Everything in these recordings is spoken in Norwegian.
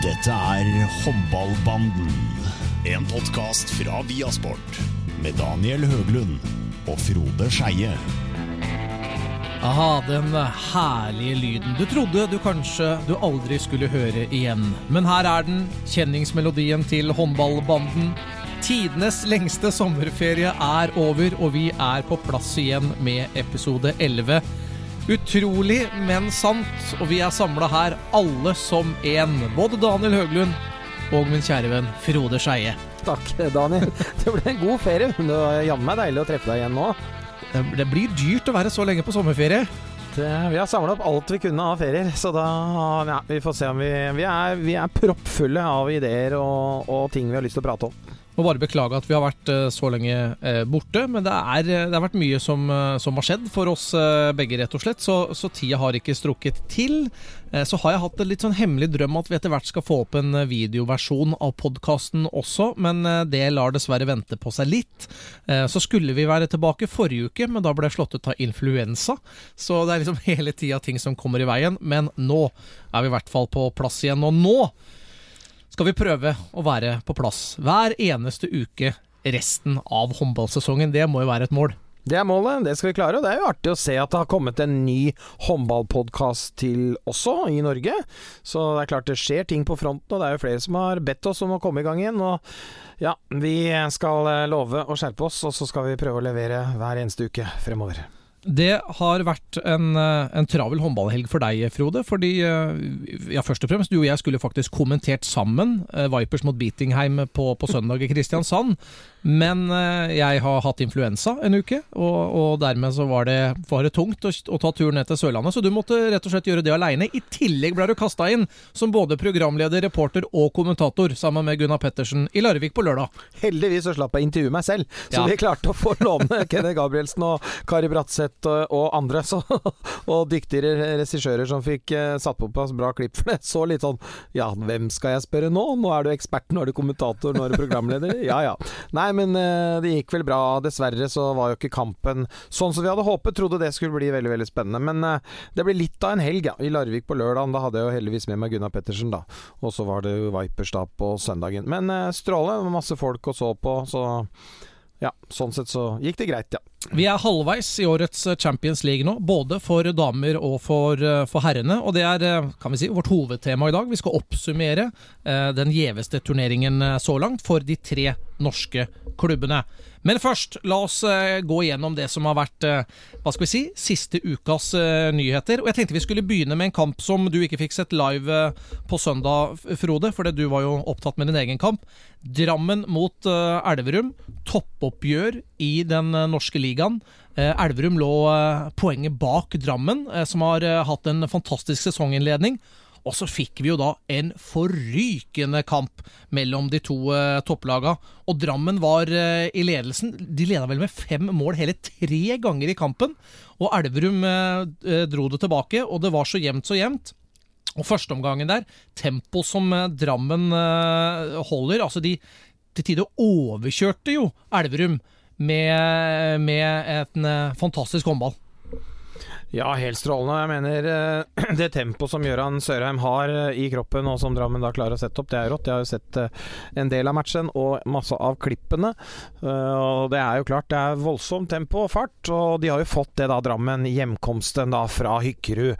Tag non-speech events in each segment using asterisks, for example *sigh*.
Dette er Håndballbanden. En podkast fra Viasport. Med Daniel Høglund og Frode Skeie. Aha, den herlige lyden du trodde du kanskje du aldri skulle høre igjen. Men her er den, kjenningsmelodien til håndballbanden. Tidenes lengste sommerferie er over, og vi er på plass igjen med episode 11. Utrolig, men sant, og vi er samla her alle som én. Både Daniel Høglund og min kjære venn Frode Skeie. Takk, Daniel. Det ble en god ferie. Det var jammen meg deilig å treffe deg igjen nå. Det det blir dyrt å være så lenge på sommerferie. Det, vi har samla opp alt vi kunne av ferier, så da ja, Vi får se om vi Vi er, vi er proppfulle av ideer og, og ting vi har lyst til å prate om. Må bare beklage at vi har vært eh, så lenge eh, borte, men det, er, eh, det har vært mye som, som har skjedd for oss begge, rett og slett. Så, så tida har ikke strukket til. Så har jeg hatt en litt sånn hemmelig drøm at vi etter hvert skal få opp en videoversjon av podkasten også, men det lar dessverre vente på seg litt. Så skulle vi være tilbake forrige uke, men da ble jeg slått ut av influensa. Så det er liksom *laughs* hele tida ting som kommer i veien. Men nå er vi i hvert fall på plass igjen. Og nå skal vi prøve å være på plass hver eneste uke resten av håndballsesongen. Det må jo være et mål. Det er målet, det skal vi klare. Og det er jo artig å se at det har kommet en ny håndballpodkast til også i Norge. Så det er klart det skjer ting på fronten, og det er jo flere som har bedt oss om å komme i gang igjen. Og ja, vi skal eh, love å skjerpe oss, og så skal vi prøve å levere hver eneste uke fremover. Det har vært en, eh, en travel håndballhelg for deg, Frode. Fordi eh, ja, først og fremst, du og jeg skulle faktisk kommentert sammen eh, Vipers mot Beatingheim på, på søndag i Kristiansand. Men eh, jeg har hatt influensa en uke, og, og dermed så var det, var det tungt å, å ta turen ned til Sørlandet. Så du måtte rett og slett gjøre det aleine. I tillegg ble du kasta inn som både programleder, reporter og kommentator sammen med Gunnar Pettersen i Larvik på lørdag. Heldigvis så slapp jeg intervjue meg selv, så Ja. vi klarte å få låne *laughs* Kenneth Gabrielsen og Kari Bratseth og, og andre. Så, *laughs* og dyktigere regissører som fikk eh, satt på plass bra klipp. For det så litt sånn Ja, hvem skal jeg spørre nå? Nå er du ekspert, nå er du kommentator, nå er du programleder. Ja ja. Nei, men eh, det gikk vel bra. Dessverre så var jo ikke kampen sånn som vi hadde håpet. Trodde det skulle bli veldig veldig spennende. Men eh, det ble litt av en helg, ja. I Larvik på lørdag. Da hadde jeg jo heldigvis med meg Gunnar Pettersen, da. Og så var det jo Vipers da på søndagen. Men eh, strålende. Masse folk og så på, så ja, sånn sett så gikk det greit, ja. Vi er halvveis i årets eh, Champions League nå, både for damer og for, eh, for herrene. Og det er eh, kan vi si, vårt hovedtema i dag. Vi skal oppsummere eh, den gjeveste turneringen så langt for de tre norske klubbene. Men først, la oss eh, gå igjennom det som har vært eh, hva skal vi si, siste ukas eh, nyheter. Og jeg tenkte vi skulle begynne med en kamp som du ikke fikk sett live på søndag, Frode, fordi du var jo opptatt med din egen kamp. Drammen mot Elverum. Toppoppgjør i den norske ligaen. Elverum lå poenget bak Drammen, som har hatt en fantastisk sesonginnledning. Og så fikk vi jo da en forrykende kamp mellom de to eh, topplaga. Og Drammen var eh, i ledelsen. De leda vel med fem mål hele tre ganger i kampen. Og Elverum eh, dro det tilbake, og det var så jevnt så jevnt. Og førsteomgangen der, tempo som Drammen holder Altså, de til tider overkjørte jo Elverum med, med en fantastisk håndball. Ja, helt strålende. Jeg mener eh, *clears throat* det tempoet som Gøran Sørheim har eh, i kroppen, og som Drammen da klarer å sette opp, det er rått. Jeg har jo sett eh, en del av matchen og masse av klippene. Og det er jo klart, det er voldsomt tempo og fart. Og de har jo fått det da, Drammen, hjemkomsten da fra Hykkerud.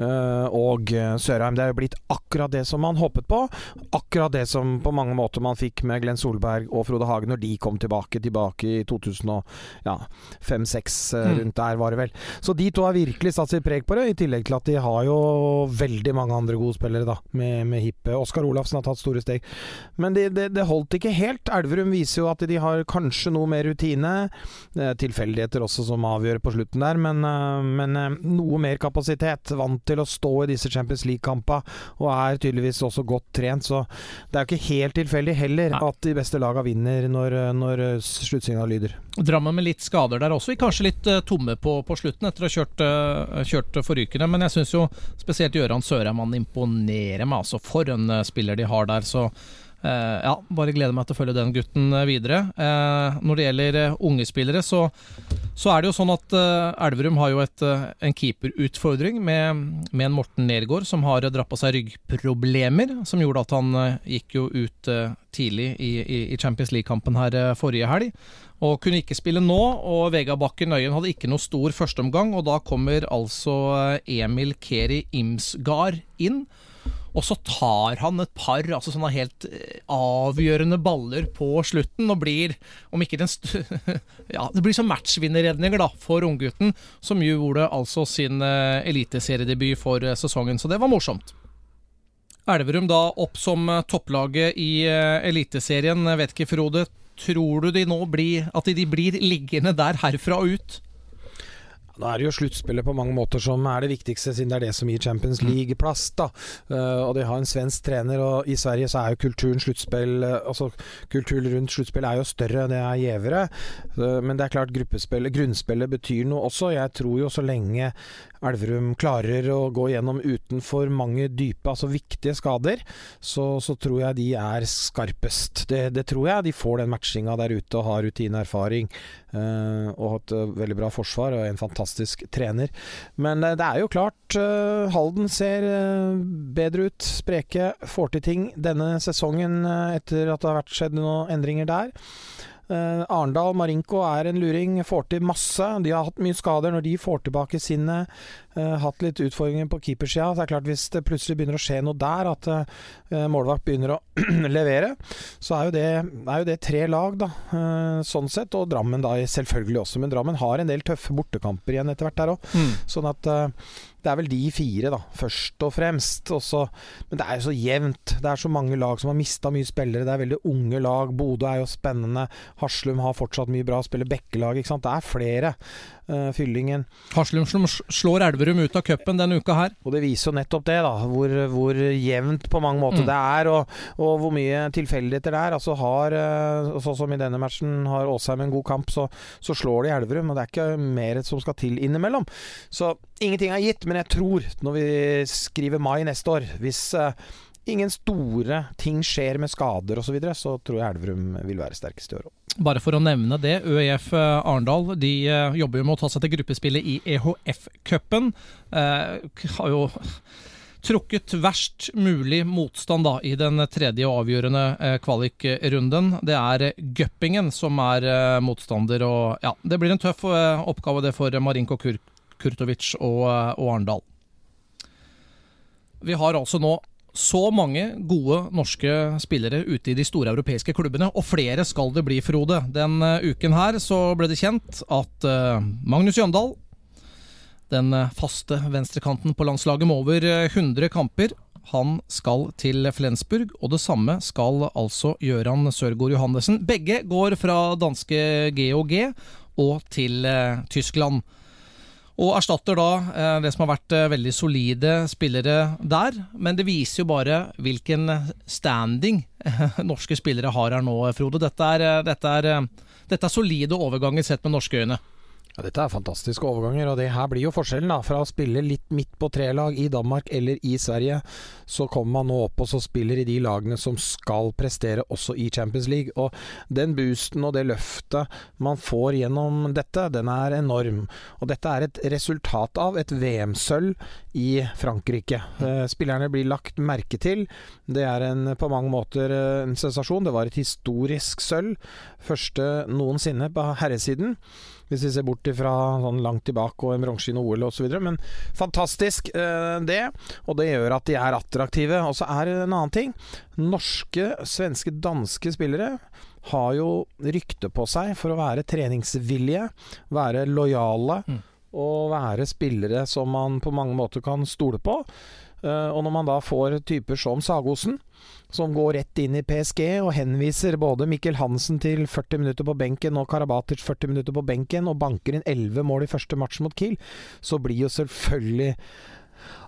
Uh, og Sørheim. Det er jo blitt akkurat det som man håpet på. Akkurat det som på mange måter man fikk med Glenn Solberg og Frode Hagen når de kom tilbake, tilbake i 2005-2006, ja, mm. rundt der var det vel. Så de to har virkelig satt sitt preg på det, i tillegg til at de har jo veldig mange andre gode spillere, da, med, med hippe. Oskar Olafsen har tatt store steg. Men det, det, det, holdt ikke helt. Elverum viser jo at de har kanskje noe mer rutine. Tilfeldigheter også som avgjør på slutten der, men, eh, men eh, noe mer kapasitet. Vant til å stå i disse Champions League-kampene, og er tydeligvis også godt trent. Så det er jo ikke helt tilfeldig heller at de beste lagene vinner når, når sluttsignal lyder. Drammen med litt skader der også, vi kanskje litt uh, tomme på, på, slutten etter å ha kjørt, uh, kjørt forrykende. Men jeg syns jo spesielt Gøran Sørheim han imponerer meg. Altså, for en uh, spiller de har der. Så ja, bare gleder meg til å følge den gutten videre. Uh, når det gjelder unge spillere, så, så, er det jo sånn at Elverum har jo et, en keeperutfordring med, med, en Morten Nergård som har dratt på seg ryggproblemer, som gjorde at han gikk jo ut tidlig i, i, i Champions League-kampen her forrige helg og kunne ikke spille nå. Og Vegard Bakken Øyen hadde ikke noe stor førsteomgang, og da kommer altså Emil Keri Imsgard inn. Og så tar han et par altså sånne helt eh, avgjørende baller på slutten, og blir, om ikke den *laughs* Ja, det blir som matchvinnerredninger da, for unggutten, som gjorde altså sin uh, eliteseriedebut for uh, sesongen. Så det var morsomt. Elverum da opp som topplaget i Eliteserien. Vet ikke, Frode, tror du de nå blir At de blir liggende der herfra og ut? Nå er det jo sluttspillet på mange måter som er det viktigste, siden det er det som gir Champions mm. League-plass. da. Uh, og de har en svensk trener, og i Sverige så er jo kulturen sluttspill uh, altså Kulturen rundt sluttspill er jo større, det er gjevere. Uh, men det er klart grunnspillet betyr noe også. Jeg tror jo så lenge Elverum klarer å gå gjennom uten for mange dype, altså viktige skader, så, så tror jeg de er skarpest. Det, det, tror jeg. De får den matchinga der ute og har rutineerfaring. Uh, og har et veldig bra forsvar og en fantastisk trener. Men uh, det er jo klart, Halden ser bedre ut. Spreke får til ting denne sesongen etter at det har vært skjedd noen endringer der. Uh, Arendal Marinko er en luring, får til masse. De har hatt mye skader. Når de får tilbake sinnet, uh, hatt litt utfordringer på keepersida, så er det klart hvis det plutselig begynner å skje noe der, at uh, målvakt begynner å *clears throat* levere, så er jo, det, er jo, det, tre lag, da, sånn sett. Og Drammen da selvfølgelig også. Men Drammen har en del tøffe bortekamper igjen etter hvert der òg. Mm. Sånn at det er vel de fire, da, først og fremst. Også, men det er jo så jevnt. Det er så mange lag som har mista mye spillere. Det er veldig unge lag. Bodø er jo spennende. Haslum har fortsatt mye bra, spiller bekkelag. ikke sant. Det er flere fyllingen. Haslum slår Elverum ut av cupen denne uka her. Og det viser jo nettopp det, da. Hvor, hvor jevnt på mange måter mm. det er, og, og, hvor mye tilfeldigheter det er. Altså har, uh, Sånn som i denne matchen, har Åsheim en god kamp, så, så slår de Elverum. Og det er ikke mer som skal til innimellom. Så ingenting er gitt, men jeg tror, når vi skriver mai neste år, hvis uh, ingen store ting skjer med skader osv., så, videre, så tror jeg Elverum vil være sterkest i år òg. Bare for å nevne det, ØIF eh, Arendal de eh, jobber jo med å ta seg til gruppespillet i EHF-cupen. Eh, har jo trukket verst mulig motstand da, i den tredje og avgjørende eh, kvalikrunden. Det er Gøppingen som er eh, motstander, og ja, det blir en tøff eh, oppgave det for Marinko Kur Kurtovic og, og Arendal. Vi har altså nå så mange gode norske spillere ute i de store europeiske klubbene, og flere skal det bli, Frode. Den uh, uken her så ble det kjent at uh, Magnus Jøndal, den uh, faste venstrekanten på landslaget med over 100 kamper, han skal til Flensburg, og det samme skal altså Gøran Sørgaard Johannessen. Begge går fra danske GOG og til Tyskland. Og erstatter da eh, det som har vært eh, veldig solide spillere der. Men det viser jo bare hvilken standing *laughs* norske spillere har her nå, Frode. Dette er, dette er, dette er solide overganger sett med norske øyne. Ja, dette er fantastiske overganger, og det her blir jo forskjellen. da Fra å spille litt midt på tre-lag i Danmark eller i Sverige, så kommer man nå opp og så spiller i de lagene som skal prestere også i Champions League. Og den boosten og det løftet man får gjennom dette, den er enorm. Og dette er et resultat av et VM-sølv i Frankrike. Eh, spillerne blir lagt merke til. Det er en, på mange måter eh, en sensasjon. Det var et historisk sølv. Første noensinne på herresiden. Hvis vi ser bort ifra sånn langt tilbake og en bronse i OL osv. Men fantastisk, eh, det. Og det gjør at de er attraktive. Og så er det en annen ting. Norske, svenske, danske spillere har jo rykte på seg for å være treningsvillige, være lojale. Mm. Og være spillere som man på mange måter kan stole på. Uh, og når man da får typer som Sagosen, som går rett inn i PSG og henviser både Mikkel Hansen til 40 minutter på benken og Karabatic 40 minutter på benken, og banker inn 11 mål i første match mot Kiel, så blir jo selvfølgelig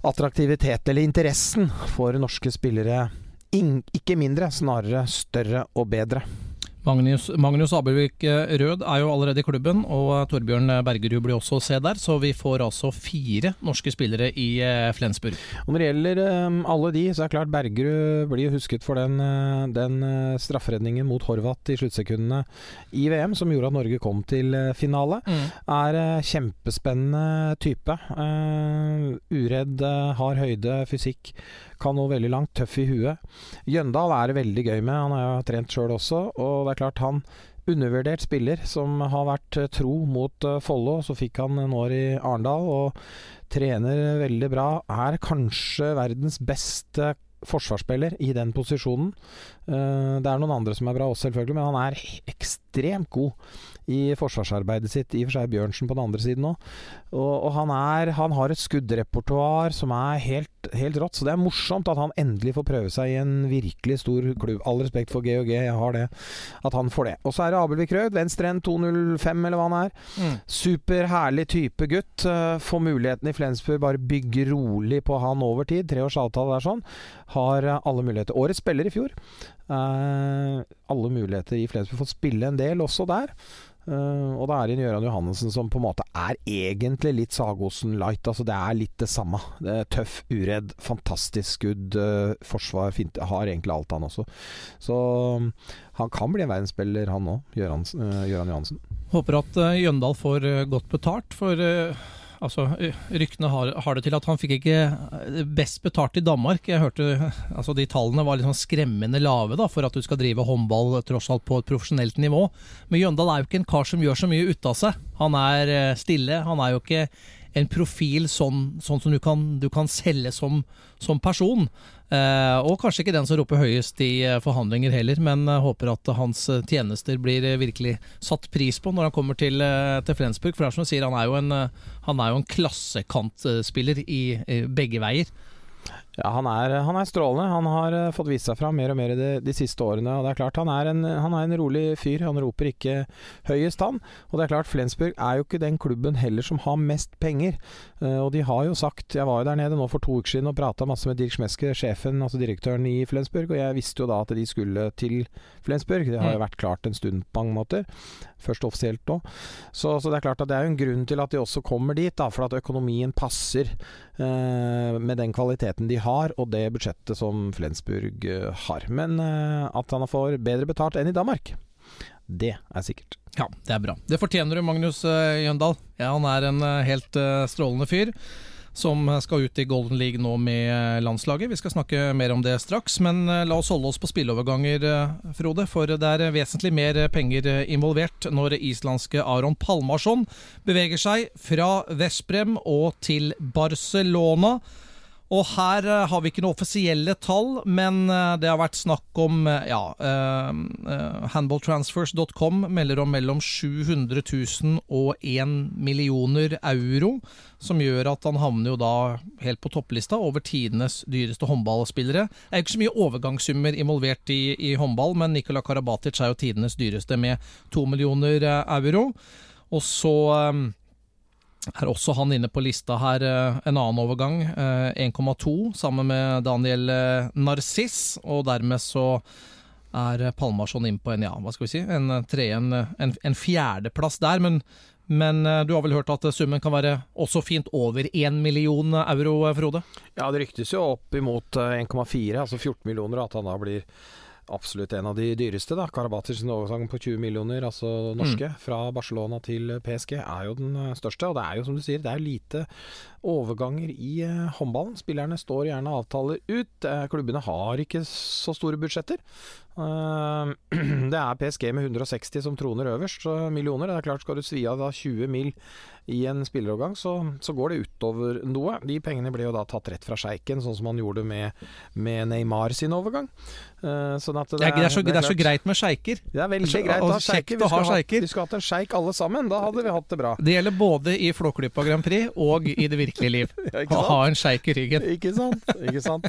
attraktivitet, eller interessen, for norske spillere ikke mindre, snarere større og bedre. Magnus, Magnus Abelvik eh, Rød er jo allerede i klubben, og eh, Torbjørn Bergerud blir også å se der. Så vi får altså fire norske spillere i eh, Flensburg. Og Når det gjelder um, alle de, så er det klart Bergerud blir husket for den, den strafferedningen mot Horvath i sluttsekundene i VM, som gjorde at Norge kom til finale. Mm. Er kjempespennende type. Uredd, har høyde, fysikk kan nå veldig langt, tøff i huet. Jøndal er det veldig gøy med, han har jo trent sjøl også. Og det er klart, han undervurdert spiller som har vært eh, tro mot uh, Follo. Så fikk han en år i Arendal og trener veldig bra. Er kanskje verdens beste forsvarsspiller i den posisjonen. Uh, det er noen andre som er bra også, selvfølgelig, men han er ekstremt god i forsvarsarbeidet sitt. I og for seg Bjørnsen på den andre siden òg. Og, og, han, er, han har et skuddrepertoar som er helt, helt, rått. Så det er morsomt at han endelig får prøve seg i en virkelig stor klubb. All respekt for GHG, jeg har det. At han får det. Og så er det Abelvik Rød, venstrehendt 205 eller hva han er. Mm. Super herlig type gutt. Uh, får muligheten i Flensburg, bare bygge rolig på han over tid. Tre års avtale er sånn. Har uh, alle muligheter. Årets spiller i fjor. Uh, alle muligheter i Flensburg. Fått spille en del også der. Uh, og det er en Gøran Johannessen som på en måte er egentlig litt Sagosen light. Altså Det er litt det samme. Det tøff, uredd, fantastisk skudd, uh, forsvar, fint. Har egentlig alt, han også. Så um, han kan bli en verdensspiller, han òg. Gøran, Johansen. Håper at Jøndal får godt betalt, for Altså, Ryktene har, har, det til at han fikk ikke best betalt i Danmark. Jeg hørte altså De tallene var sånn skremmende lave da, for at du skal drive håndball tross alt på et profesjonelt nivå. Men Jøndal er jo ikke en kar som gjør så mye ut av seg. Han er stille. Han er jo ikke en profil sånn, sånn som du kan, du kan selge som, som person. Eh, og kanskje ikke den som roper høyest i eh, forhandlinger heller, men eh, håper at hans tjenester blir virkelig satt pris på når han kommer til, til Flensburg. For det er som du sier, han er jo en, han er jo en klassekantspiller i, i begge veier. Ja, han er, han er, strålende. Han har uh, fått vist seg fram mer og mer de, de, siste årene. og det er klart Han er en, han er en rolig fyr. Han roper ikke høyest, han. Og det er klart Flensburg er jo ikke den klubben heller som har mest penger. Uh, og de har jo sagt Jeg var jo der nede nå for to uker siden og prata masse med Dirk Schmeske, sjefen, altså direktøren i Flensburg, og jeg visste jo da at de skulle til Flensburg. Det har jo mm. vært klart en stund på mange måter. Først offisielt nå. Så, så, det er klart at det er jo en grunn til at de også kommer dit, da, for at økonomien passer uh, med den kvaliteten de har, og det budsjettet som Flensburg uh, har. Men uh, at han får bedre betalt enn i Danmark, det er sikkert. Ja, det er bra. Det fortjener du, Magnus Jøndal. Ja, han er en helt strålende fyr som skal ut i Golden League nå med landslaget. Vi skal snakke mer om det straks, men eh, la oss holde oss på spilleoverganger, eh, Frode. For det er vesentlig mer penger eh, involvert når islandske Aron Palmarsson beveger seg fra Vesprem og til Barcelona. Og her uh, har vi ikke noe offisielle tall, men uh, det har vært snakk om uh, ja, Handballtransfers.com melder om mellom 700 000 og 1 millioner euro, som gjør at han havner jo da helt på topplista over tidenes dyreste håndballspillere. Det er ikke så mye overgangssummer involvert i, i håndball, men Nikola Karabatic er jo tidenes dyreste med 2 millioner euro. Og så er også han inne på lista her. Eh, en annen overgang, 1,2, eh, sammen med Daniel eh, Narciss. Og dermed så er Palmarsson inne på en, ja, hva skal vi si, en, en, en, en fjerdeplass der. Men Men du har vel hørt at summen kan være også fint over 1 million euro, Frode? Ja, det ryktes jo opp imot eh, 1,4, altså 14 millioner, at han da blir absolutt en av de dyreste. da. Karabatic sin overgang på 20 millioner, altså norske, fra Barcelona til PSG, er jo den eh, største. Og det er jo som du sier, det er lite overganger i eh, håndballen. Spillerne står gjerne avtaler ut. Eh, klubbene har ikke så store budsjetter. Eh, *clears throat* det er PSG med 160 som troner øverst, millioner. Det er klart Skal du svi av 20 mil i en spillerovergang, så, så går det utover noe. De pengene ble jo da tatt rett fra sjeiken, sånn som han gjorde med, med Neymar sin overgang. Sånn at Det er, det er, så, det er så greit med sjeiker. Det er veldig greit å ha sjeiker. Vi ha skulle. Vi skulle hatt en sjeik alle sammen, da hadde vi hatt det bra. Det gjelder både i Flåklypa Grand Prix og i det virkelige liv. *laughs* Ja, Å ha en sjeik i ryggen. *laughs* Ikke sant? Ikke sant?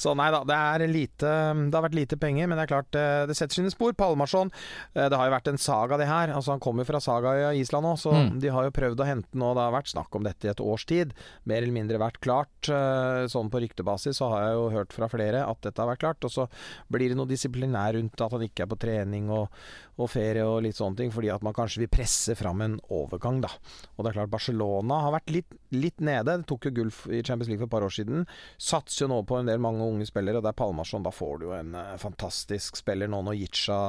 Så nei da, det er lite Det har vært lite penger, men det er klart eh, det setter sine spor. Palmarsson, eh, det har jo vært en saga det her. Altså Han kommer fra Saga i Island òg, så Mm. de har jo prøvd å hente nå. Det har vært snakk om dette i et års tid. Mer eller mindre vært klart. Eh, Sånn på ryktebasis så har jeg jo hørt fra flere at dette har vært klart. Og så blir det noe disiplinær rundt at han ikke er på trening og, og ferie og litt sånne ting, fordi at man kanskje vil presse fram en overgang, da. Og det er klart Barcelona har vært litt, litt nede. Det tok jo gull i Champions League for et par år siden. Satser jo nå på en del mange unge spillere, og det er Palmarsson. Da får du jo en eh, fantastisk spiller nå når Yicha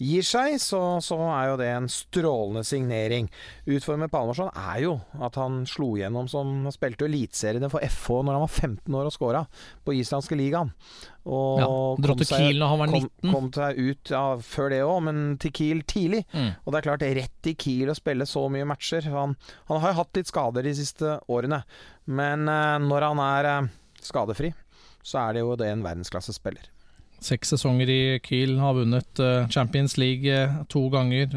gir seg, så, så er jo det en strålende signering. Utfordringen med Palmarsson er jo at han slo igjennom som spilte eliteseriene for FH når han var 15 år og skåra på islandske ligaen. Og Ja, dro kom til Kiel han var 19. Kom seg ut ja, før det òg, men til Kiel tidlig. Mm. Og det er klart, rett i Kiel å spille så mye matcher. Han, han har jo hatt litt skader de siste årene, men eh, når han er eh, skadefri, så er det jo det en verdensklassespiller. Seks sesonger i Kiel, har vunnet eh, Champions League eh, to ganger.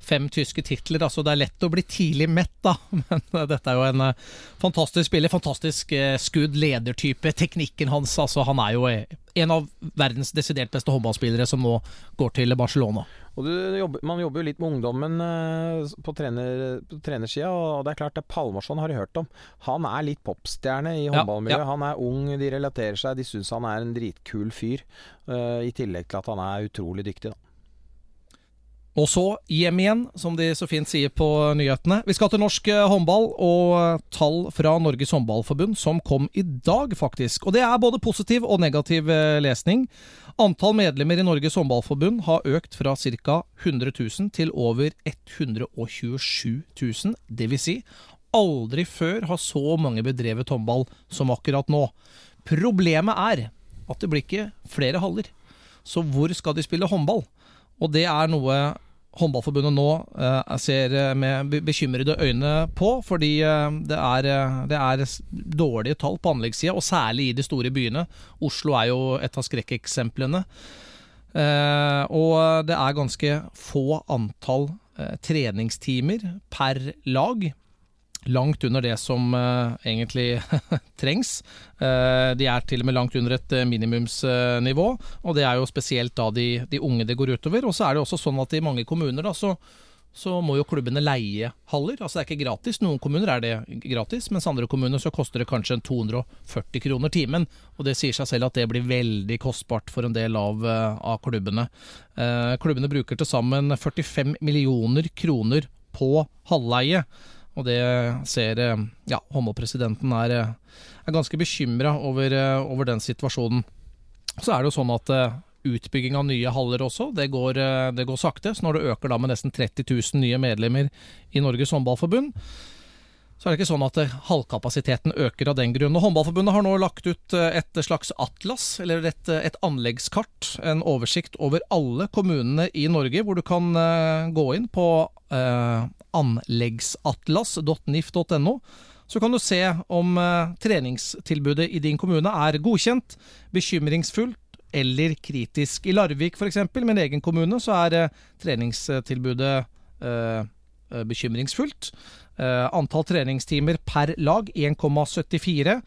Fem tyske titler, altså det er lett å bli tidlig mett, da. *laughs* Men eh, dette er jo en eh, fantastisk spiller. Fantastisk eh, skudd, ledertype. Teknikken hans, altså han er jo en av verdens desidert beste håndballspillere som nå går til Barcelona. Jobber, Man jobber jo litt med ungdommen på, trener, på trenersida, og det er klart det Palmarsson har hørt om. Han er litt popstjerne i håndballmiljøet. ja. Han er ung, de relaterer seg, de syns han er en dritkul fyr. I tillegg til at han er utrolig dyktig, da. Og så hjem igjen, som de så fint sier på nyhetene. Vi skal til norsk eh, håndball og eh, tall fra Norges håndballforbund som kom i dag, faktisk. Og det er både positiv og negativ eh, lesning. Antall medlemmer i Norges håndballforbund har økt fra ca. 100 000 til over 127 000. Det vil si, aldri før har så mange bedrevet håndball som akkurat nå. Problemet er at det blir ikke flere haller. Så hvor skal de spille håndball? Og det er noe Håndballforbundet nå eh, ser eh, med bekymrede øyne på, fordi eh, det, er, det er dårlige tall på anleggssida, og særlig i de store byene. Oslo er jo et av skrekkeksemplene. Eh, og det er ganske få antall treningstimer per lag. Langt under det som uh, egentlig *laughs* trengs. Uh, de er til og med langt under et eh, minimumsnivå, og det er jo spesielt da de, de unge det går utover. Og så er det også sånn at i mange kommuner da, så, så må jo klubbene leie haller. Altså det er ikke gratis. Noen kommuner er det gratis, mens andre kommuner så koster det kanskje 240 kroner timen. Og det sier seg selv at det blir veldig kostbart for en del av, av klubbene. Uh, klubbene bruker til sammen 45 millioner kroner på halvleie. Og det ser eh, Ja, håndballpresidenten er, eh, er ganske bekymra over, eh, over den situasjonen. Så er det jo sånn at utbygging av nye haller også, det går, det går sakte. Så når det øker da med nesten 30 000 nye medlemmer i Norges håndballforbund, så er det ikke sånn at eh, halvkapasiteten øker av den grunn. Håndballforbundet har nå lagt ut eh, et slags atlas, eller et, eh, et anleggskart, en oversikt over alle kommunene i Norge, hvor du kan gå inn på eh, anleggsatlas.nif.no. Så kan du se om eh, treningstilbudet i din kommune er godkjent, bekymringsfullt eller kritisk. I Larvik f.eks., min egen kommune, så er eh, treningstilbudet eh, bekymringsfullt. Eh, antall treningstimer per lag 1,74.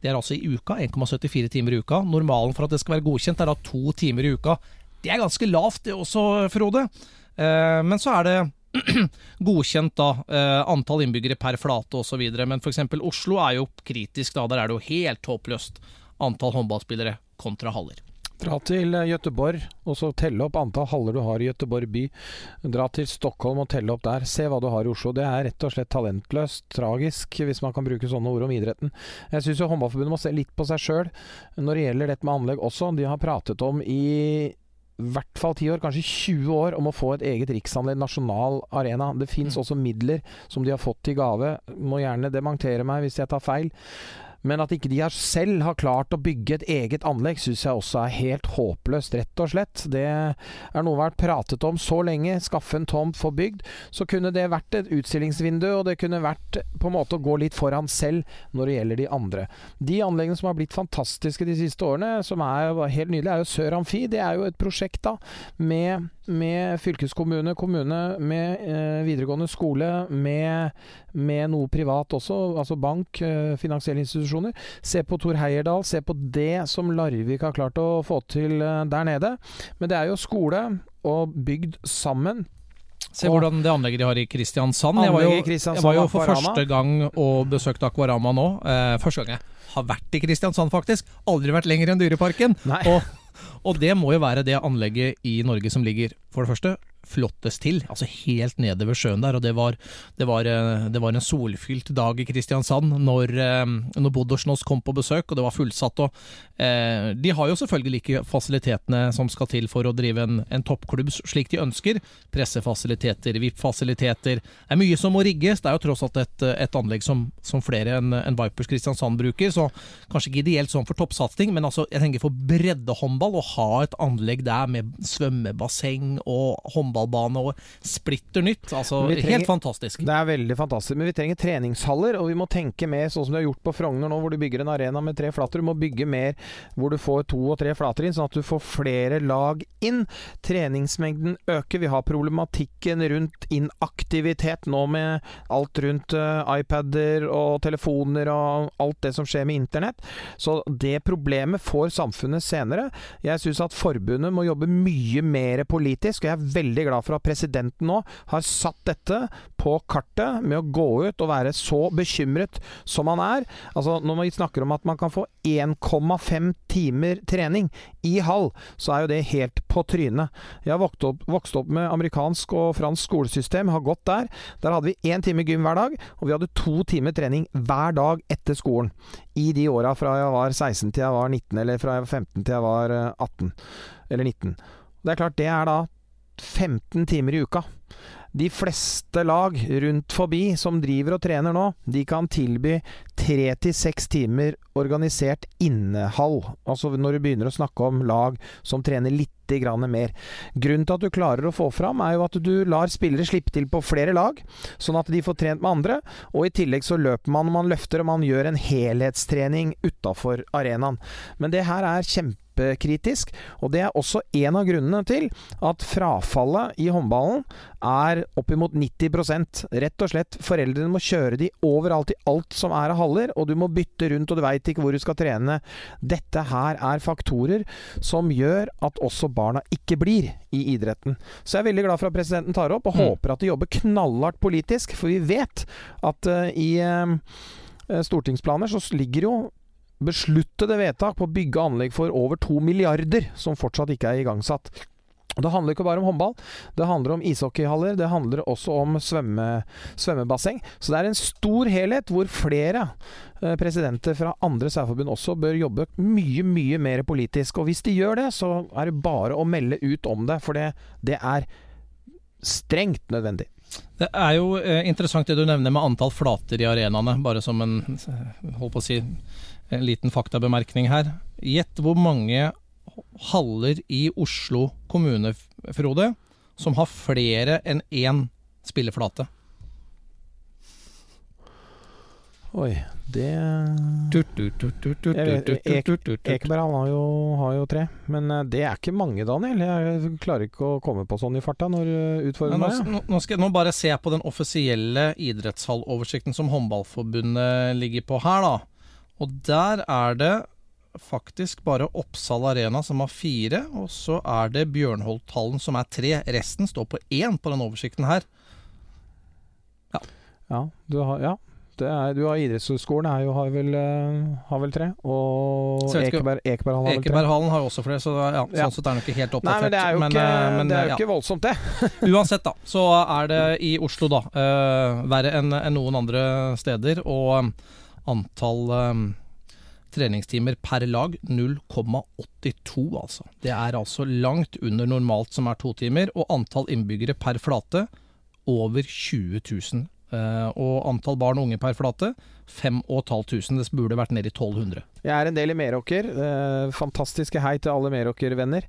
Det er altså i uka. 1,74 timer i uka. Normalen for at det skal være godkjent, er da to timer i uka. Det er ganske lavt det også, Frode. Eh, men så er det *clears throat* godkjent da, eh, antall innbyggere per flate osv. Men f.eks. Oslo er jo kritisk, da. Der er det jo helt håpløst antall håndballspillere kontra haller. Dra til Gøteborg og så telle opp antall haller du har i Gøteborg by. Dra til Stockholm og telle opp der. Se hva du har i Oslo. Det er rett og slett talentløst. Tragisk, hvis man kan bruke sånne ord om idretten. Jeg syns Håndballforbundet må se litt på seg sjøl når det gjelder dette med anlegg også. De har pratet om i hvert fall 10 år, kanskje 20 år, om å få et eget riksanlegg, nasjonal arena. Det fins Mm. også midler som de har fått til gave. Må gjerne dementere meg hvis jeg tar feil. Men at ikke de selv har klart å bygge et eget anlegg, syns jeg også er helt håpløst, rett og slett. Det er noe har pratet om så lenge. Skaffe en tomt, få bygd. Så kunne det vært et utstillingsvindu, og det kunne vært på en måte å gå litt foran selv når det gjelder de andre. De anleggene som har blitt fantastiske de siste årene, som er helt nydelige, er jo Sør Amfi. Det er jo et prosjekt da, med, med fylkeskommune, kommune, med eh, videregående skole, med, med noe privat også, altså bank, eh, finansielle institusjoner. Se på Tor Heierdal, se på det som Larvik har klart å få til eh, der nede. Men det er jo skole og bygd sammen. Se hvordan det anlegget de har i Kristiansand. Jeg var jo, jeg var jo for første gang og besøkte Akvarama nå. Eh, første gang jeg har vært i Kristiansand, faktisk. Aldri vært lenger enn Dyreparken. Nei. Og, og det må jo være det anlegget i Norge som ligger, for det første, flottest til. Altså helt nede ved sjøen der. Og det var, det var, eh, det var en solfylt dag i Kristiansand når, eh, når Bodosjnos kom på besøk, og det var fullsatt. Og, eh, de har jo selvfølgelig ikke fasilitetene som skal til for å drive en, en toppklubb slik de ønsker. Pressefasiliteter, VIP-fasiliteter. Det er mye som må rigges. Det er jo tross alt et, et anlegg som, som flere enn en Vipers Kristiansand bruker, så kanskje ikke ideelt sånn for toppsatsing, men altså, jeg tenker for breddehåndball, å ha et anlegg der med svømmebasseng og håndballbane og splitter nytt. Altså, trenger- helt fantastisk. Det er veldig fantastisk, men vi trenger treningshaller, og vi må tenke mer sånn som de har gjort på Frogner nå, hvor du bygger en arena med tre flater. Du må bygge mer hvor du får to og tre flater inn, sånn at du får flere lag inn. Treningsmengden øker. Vi har problematikken rundt inaktivitet nå med alt rundt uh, iPader og telefoner og alt det som skjer med internett. Så det problemet får samfunnet senere. Jeg syns at forbundet må jobbe mye mer politisk, og jeg er veldig glad for at presidenten nå har satt dette på kartet med å gå ut og være så bekymret som han er. Altså Når vi snakker om at man kan få 1,5 timer trening i hall, så er jo det helt på trynet. Jeg har vokst opp, vokst opp med amerikansk og fransk skolesystem, har gått der. Der hadde vi én time gym hver dag, og vi hadde to timer trening hver dag etter skolen. I de åra fra jeg var 16 til jeg var 19, eller fra jeg var 15 til jeg var eh, 18 eller 19. Det er klart, det er da 15 timer i uka. De fleste lag rundt forbi som driver og trener nå, de kan tilby tre til seks timer organisert innehall. Altså når du begynner å snakke om lag som trener litt mer. Grunnen til at du klarer å få fram, er jo at du lar spillere slippe til på flere lag, sånn at de får trent med andre. Og i tillegg så løper man, man løfter, og man gjør en helhetstrening utafor arenaen. Men det her er kjempekritisk, og det er også en av grunnene til at frafallet i håndballen er oppimot 90% Rett og slett, foreldrene må kjøre de overalt i alt som er av haller, og du må bytte rundt, og du veit ikke hvor du skal trene. Dette her er faktorer som gjør at også barna ikke blir i idretten. Så jeg er veldig glad for at presidenten tar opp, og Mm. håper at de jobber knallhardt politisk, for vi vet at uh, i uh, stortingsplaner så ligger jo besluttede vedtak på å bygge anlegg for over to milliarder, som fortsatt ikke er igangsatt. Det handler ikke bare om håndball, det handler om ishockeyhaller, det handler også om svømme, svømmebasseng. Så det er en stor helhet hvor flere eh, presidenter fra andre særforbund også bør jobbe mye, mye mer politisk. Og hvis de gjør det, så er det bare å melde ut om det, for det, det er strengt nødvendig. Det er jo eh, interessant det du nevner med antall flater i arenaene, bare som en holdt på å si, en liten faktabemerkning her. Gjett hvor mange haller i Oslo kommune, Frode, som har flere enn én spilleflate. Oi, det. Ekeberg har har jo tre, men eh, det er ikke mange, Daniel. Jeg klarer ikke å komme på sånn i farta når utfordringen er nå- nå skal jeg nå bare se på den offisielle idrettshalloversikten som Håndballforbundet ligger på her, da. Og der er det faktisk bare Oppsal Arena som har fire, og så er det Bjørnholthallen som er tre. Resten står på én på den oversikten her. Ja, ja du har, ja, Det er, du har idrettshøgskolen, har, eh, har vel tre. Og Ekeberg, Ekeberghallen har vel tre. Ekeberghallen har også flere, så ja, sånn Ja. sett er den ikke helt Nei, men det er jo ikke, eh, men, det er jo ja. ikke voldsomt, det. *laughs* *laughs* Uansett, da, så er det i Oslo, da. uh, verre enn en noen andre steder. Og antall um, treningstimer per lag 0,82, altså. Det er altså langt under normalt, som er to timer. Og antall innbyggere per flate over 20 000. Eh, og antall barn og unge per flate 5500. Det burde vært nede i 1200. Jeg er en del i Meråker. Eh, fantastiske hei til alle Meråker-venner.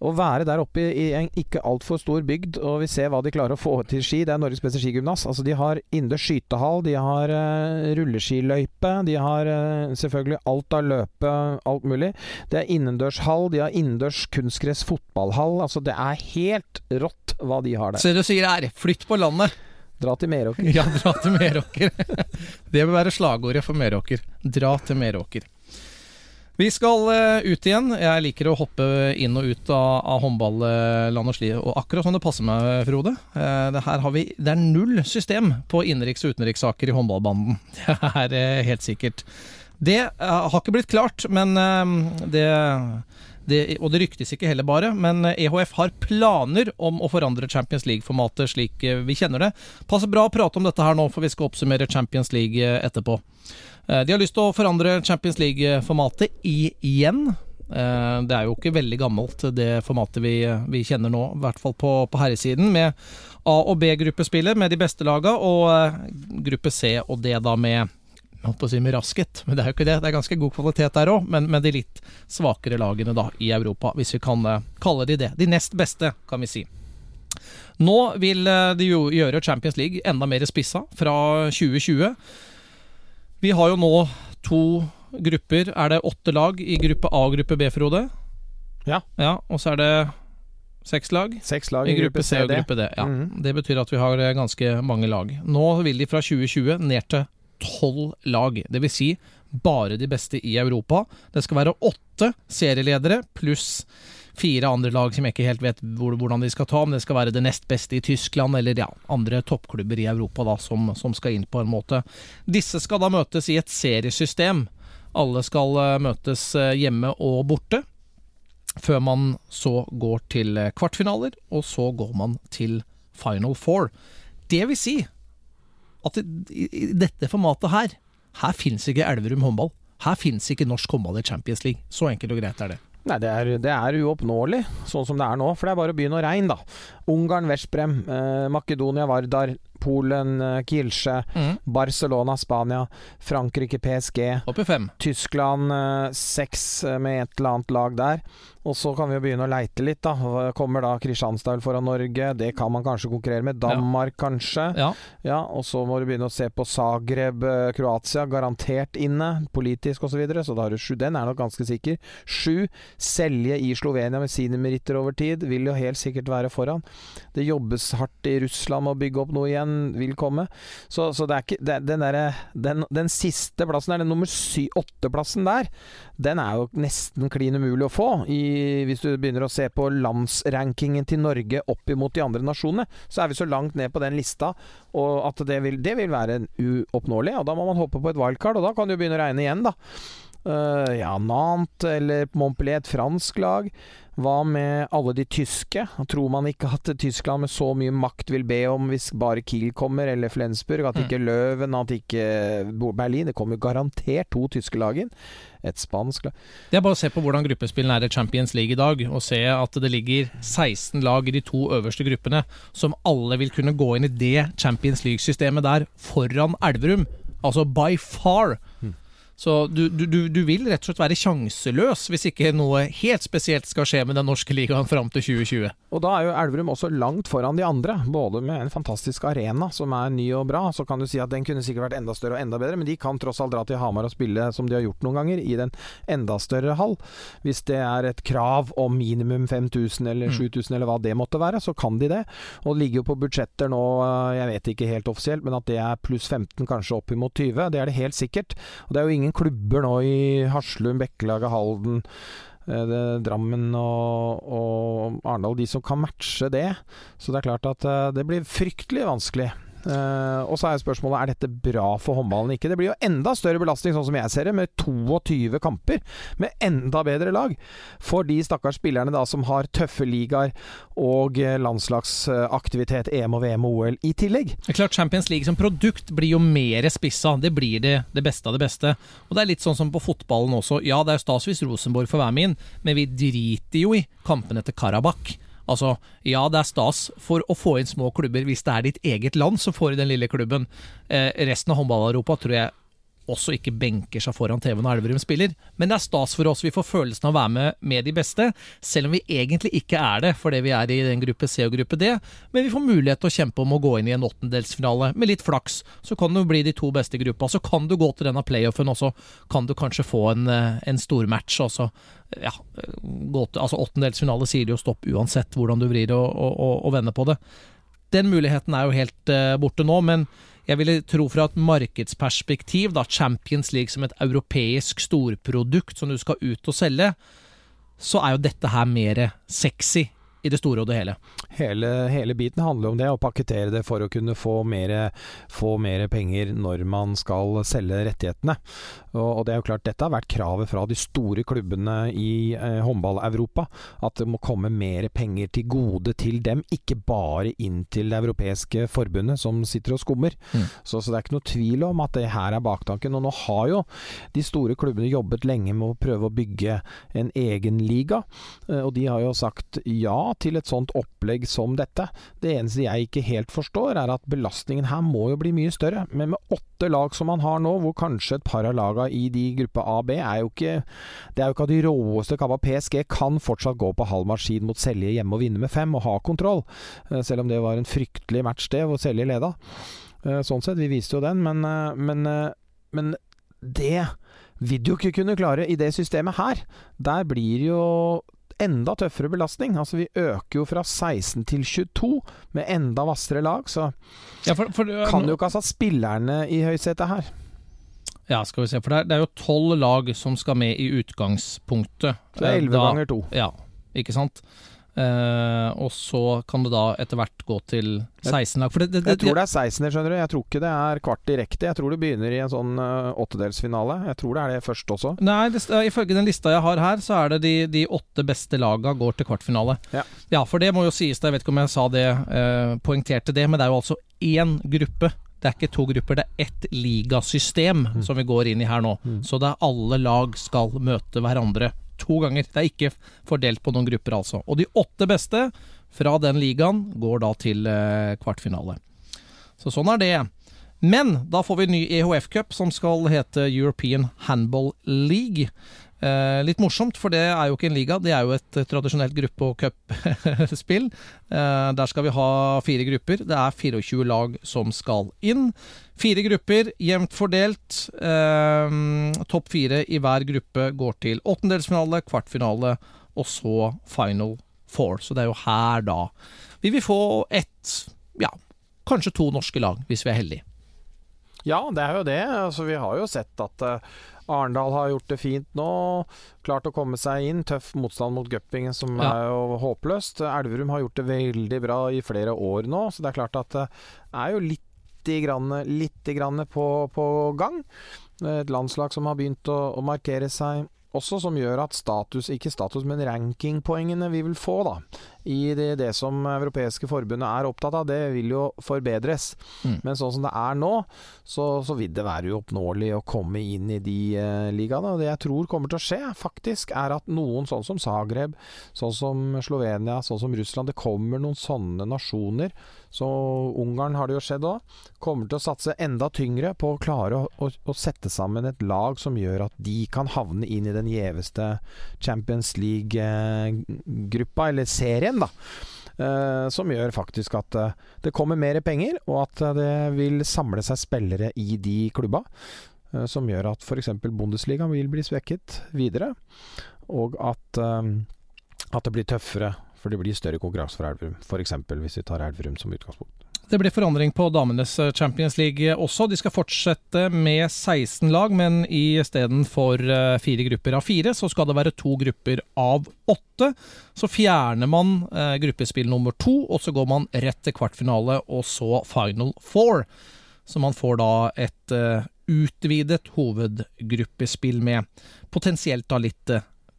Å være der oppe i en ikke altfor stor bygd, og vi ser hva de klarer å få til ski. Det er Norges beste skigymnas. Altså, de har innendørs skytehall, de har eh, rulleskiløype, de har selvfølgelig alt av løpe, alt mulig. Det er innendørshall, de har innendørs kunstgress fotballhall. Altså, det er helt rått hva de har der. Så du sier er flytt på landet. Dra til Meråker. Ja, dra til Meråker. *laughs* Det bør være slagordet for Meråker. Dra til Meråker. Vi skal eh, ut igjen. Jeg liker å hoppe inn og ut av, av håndballand og sli, og akkurat sånn det passer meg, Frode. Eh, det, vi, det er null system på innenriks- og utenrikssaker i håndballbanden. *laughs* Det er eh, helt sikkert. Det har ikke blitt klart, men det det, og det ryktes ikke heller bare, men EHF har planer om å forandre Champions League-formatet slik eh, vi kjenner det. Passer bra å prate om dette her nå, for vi skal oppsummere Champions League eh, etterpå. Eh, De har lyst til å forandre Champions League-formatet igjen. Det er jo ikke veldig gammelt, det formatet vi, vi kjenner nå, i hvert fall på, på herresiden, med A- og B-gruppespillet med de beste laga, og gruppe C og D da med holdt på å si med raskhet, men det er jo ikke det. Det er ganske god kvalitet der òg, men med de litt svakere lagene da i Europa, hvis vi kan eh, kalle de det. De nest beste, kan vi si. Nå vil eh, de jo gjøre Champions League enda mer spissa fra 2020. Vi har jo nå to grupper. Er det åtte lag i gruppe A og gruppe B, Frode? Ja. ja og så er det seks lag? Seks lag I gruppe C og gruppe D. Ja. Mhm. Det betyr at vi har eh, ganske mange lag. Nå vil de fra 2020 ned til tolv lag. Vil si bare de beste i Europa. Det skal være åtte serieledere pluss fire andre lag som jeg ikke helt vet hvor, hvordan de skal ta, om det skal være det nest beste i Tyskland, eller ja, andre toppklubber i Europa da, som, som skal inn på en måte. Disse skal da møtes i et seriesystem. Alle skal eh, møtes eh, hjemme og borte før man så går til eh, kvartfinaler, og så går man til final four. Det vil si at i, i, dette formatet her, her fins ikke Elverum håndball. Her fins ikke norsk håndball i Champions League. Så enkelt og greit er det. Nei, det er, det er uoppnåelig, sånn som det er nå. For det er bare byen og regn, da. Ungarn, Veszprem, eh, Makedonia, Vardar, Polen, Kielce, mm. Barcelona, Spania, Frankrike, PSG. Tyskland, eh, seks eh, med et eller annet lag der. Og så kan vi jo begynne å leite litt, da. Kommer da Kristianstad foran Norge? Det kan man kanskje konkurrere med. Danmark, kanskje. Ja. Ja, og så må du begynne å se på Zagreb, eh, Kroatia, garantert inne, politisk osv. Så, videre, så da har du sju. Den er nok ganske sikker. Sju. Selje i Slovenia med sine meritter over tid vil jo helt sikkert være foran. Det jobbes hardt i Russland med å bygge opp noe igjen, vil komme. Så, så det er ikke det, den, der, den, den siste plassen der, den nummer åtte-plassen der, den er jo nesten klin umulig å få. I, hvis du begynner å se på landsrankingen til Norge opp imot de andre nasjonene, så er vi så langt ned på den lista og at det vil, det vil være uoppnåelig. Og da må man hoppe på et wildcard, og da kan du begynne å regne igjen, da. Eh, ja, Nantes eller Montpellier, et fransk lag. Hva med alle de tyske? Tror man ikke at Tyskland med så mye makt vil be om hvis bare Kiel kommer, eller Flensburg? At ikke Løven, at ikke Berlin? Det kommer garantert to tyske lag inn. Et spansk lag Det er bare å se på hvordan gruppespillene er i Champions League i dag, og se at det ligger 16 lag i de to øverste gruppene, som alle vil kunne gå inn i det Champions League-systemet der, foran Elverum. Altså by far. Så du, du, du, vil rett og slett være sjanseløs hvis ikke noe helt spesielt skal skje med den norske ligaen fram til 2020. Og da er jo Elverum også langt foran de andre, både med en fantastisk arena som er ny og bra. Så kan du si at den kunne sikkert vært enda større og enda bedre, men de kan tross alt dra til Hamar og spille som de har gjort noen ganger, i den enda større hall. Hvis det er et krav om minimum 5000 eller 7000 eller hva det måtte være, så kan de det. Og det ligger jo på budsjetter nå, eh, jeg vet ikke helt offisielt, men at det er pluss 15, kanskje opp imot 20. Det er det helt sikkert. Og det er jo ingen klubber nå i Haslum, Bekkelaget, Halden eh, det, Drammen og, og Arendal, de som kan matche det. Så det er klart at eh, det blir fryktelig vanskelig. Eh, og så er spørsmålet er dette bra for håndballen ikke. Det blir jo enda større belastning, sånn som jeg ser det, med 22 kamper med enda bedre lag. For de stakkars spillerne da som har tøffe ligaer og eh, landslagsaktivitet, EM og VM og OL i tillegg. Det er klart Champions League som produkt blir jo mer spissa. Det blir det, det beste av det beste. Og det er litt sånn som på fotballen også. Ja, det er stas hvis Rosenborg får være med inn, men vi driter jo i kampene til Karabakh. Altså, ja, det er stas for å få inn små klubber hvis det er ditt eget land som får i den lille klubben. Eh, resten av håndball-Europa tror jeg også ikke benker seg foran TV når Elverum spiller. Men det er stas for oss. Vi får følelsen av å være med med de beste, selv om vi egentlig ikke er det fordi vi er i den gruppe C og gruppe D. Men vi får mulighet til å kjempe om å gå inn i en åttendelsfinale. Med litt flaks så kan du bli de to beste i gruppa. Så kan du gå til denne playoffen, og så kan du kanskje få en, eh, en stormatch. Og så ja, gå til, altså Åttendelsfinale sier jo stopp uansett hvordan du vrir og, og, og, og vender på det. Den muligheten er jo helt uh, borte nå, men jeg ville tro fra et markedsperspektiv, da Champions League som et europeisk storprodukt som du skal ut og selge, så er jo dette her mer sexy i det store og det hele. Hele, hele biten handler om det, å pakkettere det for å kunne få mer, få mer penger når man skal selge rettighetene. Og, og, det er jo klart, dette har vært kravet fra de store klubbene i eh, håndball-Europa. At det må komme mer penger til gode til dem, ikke bare inn til det europeiske forbundet som sitter og skummer. Mm. Så, så, det er ikke noe tvil om at det her er baktanken. Og nå har jo de store klubbene jobbet lenge med å prøve å bygge en egen liga, eh, og de har jo sagt ja til et sånt opplegg som dette. Det eneste jeg ikke helt forstår, er at belastningen her må jo bli mye større. Men med åtte lag som man har nå, hvor kanskje et par av lagene i de gruppa A og B er jo ikke Det er jo ikke av de råeste kappa PSG kan fortsatt gå på halv maskin mot Selje hjemme og vinne med fem, og ha kontroll. Eh, selv om det var en fryktelig match, det, hvor Selje leda. Eh, sånn sett, vi viste jo den, men, eh, men, men det vil du ikke kunne klare i det systemet her. Der blir jo enda tøffere belastning. Altså Vi øker jo fra 16 til 22 med enda hvassere lag, så ja, for, for, uh, kan du jo ikke ha satt spillerne i høysetet her. Ja, skal vi se, for det er, det er jo tolv lag som skal med i utgangspunktet. Så det er elleve ganger to. Ja, ikke sant. Uh, og så kan det da etter hvert gå til 16 lag. Det, det, det, jeg tror det er 16, skjønner du. Jeg tror ikke det er kvart direkte. Jeg tror det begynner i en sånn uh, åttedelsfinale. Jeg tror det er det først også. Nei, ifølge den lista jeg har her, så er det de, de åtte beste laga går til kvartfinale. Ja. ja. for det må jo sies, jeg vet ikke om jeg sa det, uh, poengterte det, men det er jo altså én gruppe det er ikke to grupper, det er ett ligasystem mm. som vi går inn i her nå. Mm. Så det er alle lag skal møte hverandre to ganger. Det er ikke fordelt på noen grupper, altså. Og de åtte beste fra den ligaen går da til eh, kvartfinale. Så sånn er det. Men da får vi en ny EHF-cup som skal hete European Handball League. Eh, litt morsomt, for det er jo ikke en liga, det er jo et tradisjonelt gruppe- og cupspill. *laughs* eh, der skal vi ha fire grupper. Det er 24 lag som skal inn. Fire grupper, jevnt fordelt. Eh, Topp fire i hver gruppe går til åttendelsfinale, kvartfinale og så final four. Så det er jo her, da. Vi vil få ett, ja, kanskje to norske lag, hvis vi er heldige. Ja, det er jo det. Altså, vi har jo sett at uh, Arendal har gjort det fint nå. Klart å komme seg inn. Tøff motstand mot Guppingen, som ja. er jo håpløst. Elverum har gjort det veldig bra i flere år nå, så det er klart at det er jo litt Grann, grann på, på, gang. Et landslag som har begynt å, å markere seg også som gjør at status, ikke status, men rankingpoengene vi vil få, da, i det, det, som europeiske forbundet er opptatt av, det vil jo forbedres. Mm. Men sånn som det er nå, så, så vil det være uoppnåelig å komme inn i de uh, ligaene. Og det jeg tror kommer til å skje, faktisk, er at noen sånn som Zagreb, sånn som Slovenia, sånn som Russland Det kommer noen sånne nasjoner, så Ungarn har det jo skjedd òg, kommer til å satse enda tyngre på å klare å, å, å sette sammen et lag som gjør at de kan havne inn i den gjeveste Champions League-gruppa, eller serien igjen, da. Uh, som gjør faktisk at uh, det kommer mer penger, og at uh, det vil samle seg spillere i de klubba. som gjør at f.eks. Bundesliga vil bli svekket videre, og at, at det blir tøffere, for det blir større konkurranse for Elverum. F.eks. hvis vi tar Elverum som utgangspunkt. Det blir forandring på damenes eh, Champions League også. De skal fortsette med 16 lag, men istedenfor eh, fire grupper av fire, så skal det være to grupper av åtte. Så fjerner man eh, gruppespill nummer to, og så går man rett til kvartfinale, og så final four. Så man får da et utvidet hovedgruppespill med potensielt da litt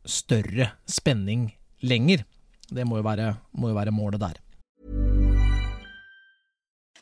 større spenning lenger. Det må jo være, må jo være målet der.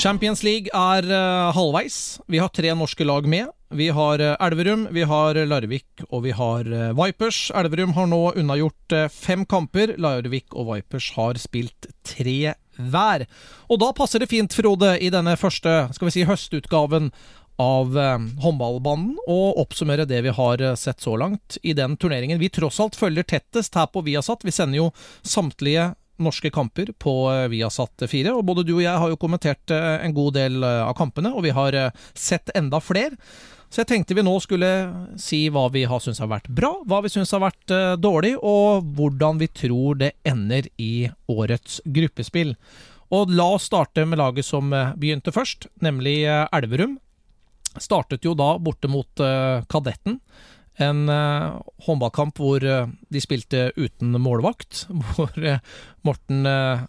Champions League er uh, halvveis. Vi har tre norske lag med. Vi har uh, Elverum, vi har Larvik og vi har uh, Vipers. Elverum har nå unnagjort fem kamper. Larvik og Vipers har spilt tre hver. Og da passer det fint, Frode, i denne første skal vi si, høstutgaven av håndballbanen, og oppsummere det vi har sett så langt i den turneringen vi tross alt følger tettest her på Viasat. Vi sender jo samtlige norske kamper på Viasat 4. Og både du og jeg har jo kommentert en god del av kampene, og vi har sett enda flere. Så jeg tenkte vi nå skulle si hva vi har syntes har vært bra, hva vi syns har vært dårlig, og hvordan vi tror det ender i årets gruppespill. Og la oss starte med laget som begynte først, nemlig Elverum. Startet jo da borte mot Kadetten. En uh, håndballkamp hvor uh, de spilte uten målvakt. *laughs* Hvor Morten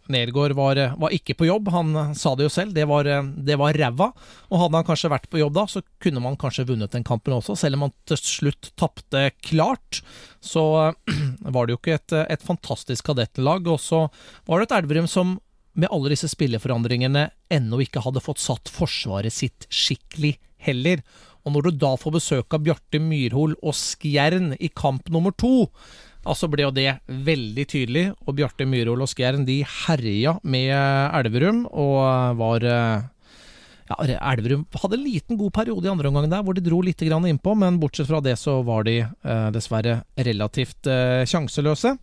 Nergård var, var, ikke på jobb. Han sa det jo selv, det var, det var ræva. Og hadde han kanskje vært på jobb da, så kunne man kanskje vunnet den kampen også. Selv om han til slutt tapte klart, så *clears throat* var det jo ikke et, et fantastisk kadettlag. Og så var det et Elverum som med alle disse spilleforandringene ennå ikke hadde fått satt forsvaret sitt skikkelig heller. Og når du da får besøk av Bjarte Myrhol og Skjern i kamp nummer to, altså ble jo det veldig tydelig. Og Bjarte Myrhol og Skjern de herja med Elverum og var ja, Elverum hadde en liten god periode i andre omgang der, hvor de dro litt innpå, men bortsett fra det så var de eh, dessverre relativt eh, sjanseløse.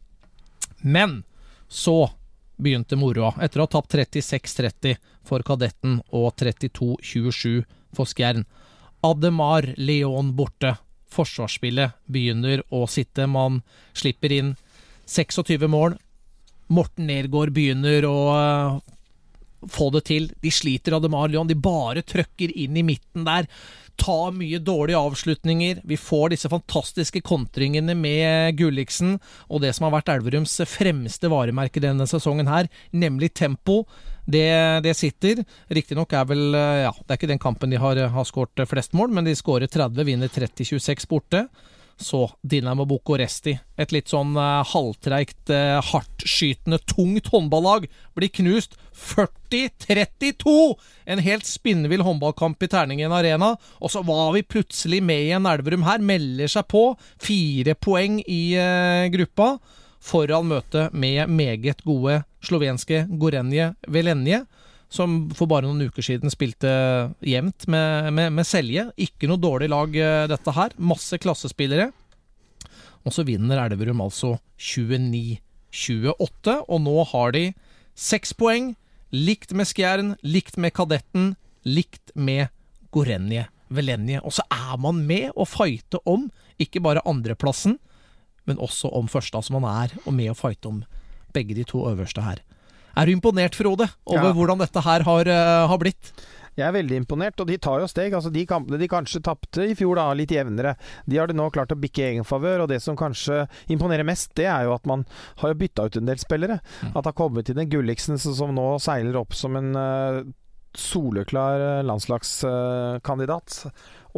Men så begynte moroa, etter å ha tapt 36-30 for Kadetten og 32-27 for Skjern. Ademar Leon borte. Forsvarsspillet begynner å sitte. Man slipper inn 26 mål. Morten Nergård begynner å få det til. De sliter Ademar Leon. De bare trøkker inn i midten der. tar mye dårlige avslutninger. Vi får disse fantastiske kontringene med Gulliksen, og det som har vært Elverums fremste varemerke denne sesongen her, nemlig tempo. Det, det sitter. Riktignok er vel Ja, det er ikke den kampen de har, har skåret flest mål, men de skårer 30, vinner 30-26 borte. Så Dinamo Bucuresti, et litt sånn uh, halvtreigt, uh, hardtskytende, tungt håndballag, blir knust 40-32! En helt spinnvill håndballkamp i Terningen arena. Og så var vi plutselig med i en Elverum her, melder seg på. Fire poeng i uh, gruppa foran møtet med meget gode slovenske Gorenje Velenje som for bare noen uker siden spilte jevnt med, med, med, Selje. Ikke noe dårlig lag, eh, dette her. Masse klassespillere. Og så vinner Elverum altså 29-28, og nå har de seks poeng. Likt med Skjern, likt med Kadetten, likt med Gorenje Velenje. Og så er man med å fighte om ikke bare andreplassen, men også om første. Altså man er med å fighte om begge de to øverste her. Er du imponert, Frode, over ja. hvordan dette her har, uh, har, blitt? Jeg er veldig imponert, og de tar jo steg. Altså De kampene de kanskje tapte i fjor, da, litt jevnere, de har de nå klart å bikke i egen favør. Og det som kanskje imponerer mest, det er jo at man har bytta ut en del spillere. Mm. At det har kommet inn en Gulliksen som nå seiler opp som en uh, soleklar eh, landslagskandidat.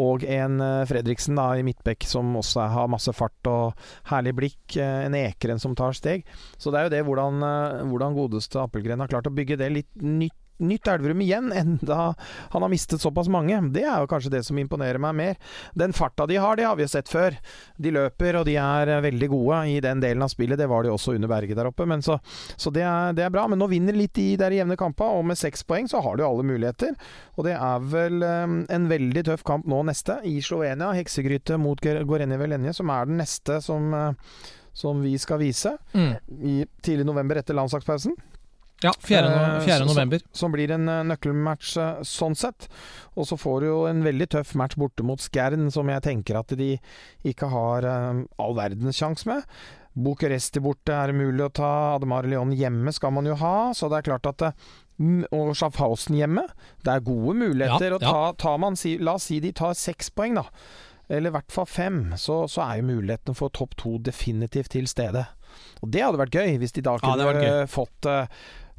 Og en eh, Fredriksen da, i midtbekk som også har masse fart og herlig blikk. Eh, en Ekeren som tar steg. Så det er jo det hvordan, hvordan godeste Appelgren har klart å bygge det litt nytt nytt Elverum igjen, *laughs* enda han har mistet såpass mange. Det er jo kanskje det som imponerer meg mer. Den farta de har, det har vi jo sett før. De løper, og de er veldig gode i den delen av spillet. Det var de også under Berget der oppe, men så, så det, er, det, er, bra. Men nå vinner litt de der jevne kampa, og med seks poeng så har du alle muligheter. Og det er vel um, en veldig tøff kamp nå neste, i Slovenia. Heksegryte mot Gorenje Velenje, som er den neste som, uh, som vi skal vise mm. i tidlig november etter landslagspausen. Ja, 4. No 4. november. Som, som, blir en uh, nøkkelmatch uh, sånn sett. Og så får du jo en veldig tøff match borte mot Skjern, som jeg tenker at de ikke har uh, all verdens sjanse med. Bucuresti borte er det mulig å ta. Ademar Leon hjemme skal man jo ha. Så det er klart at Og Schaffhausen hjemme. Det er gode muligheter. Ja, ja. Ta, ta man, la oss si de tar seks poeng, da. Eller i hvert fall fem. Så, så er jo muligheten for topp to definitivt til stede. Og det hadde vært gøy, hvis de da kunne ja, fått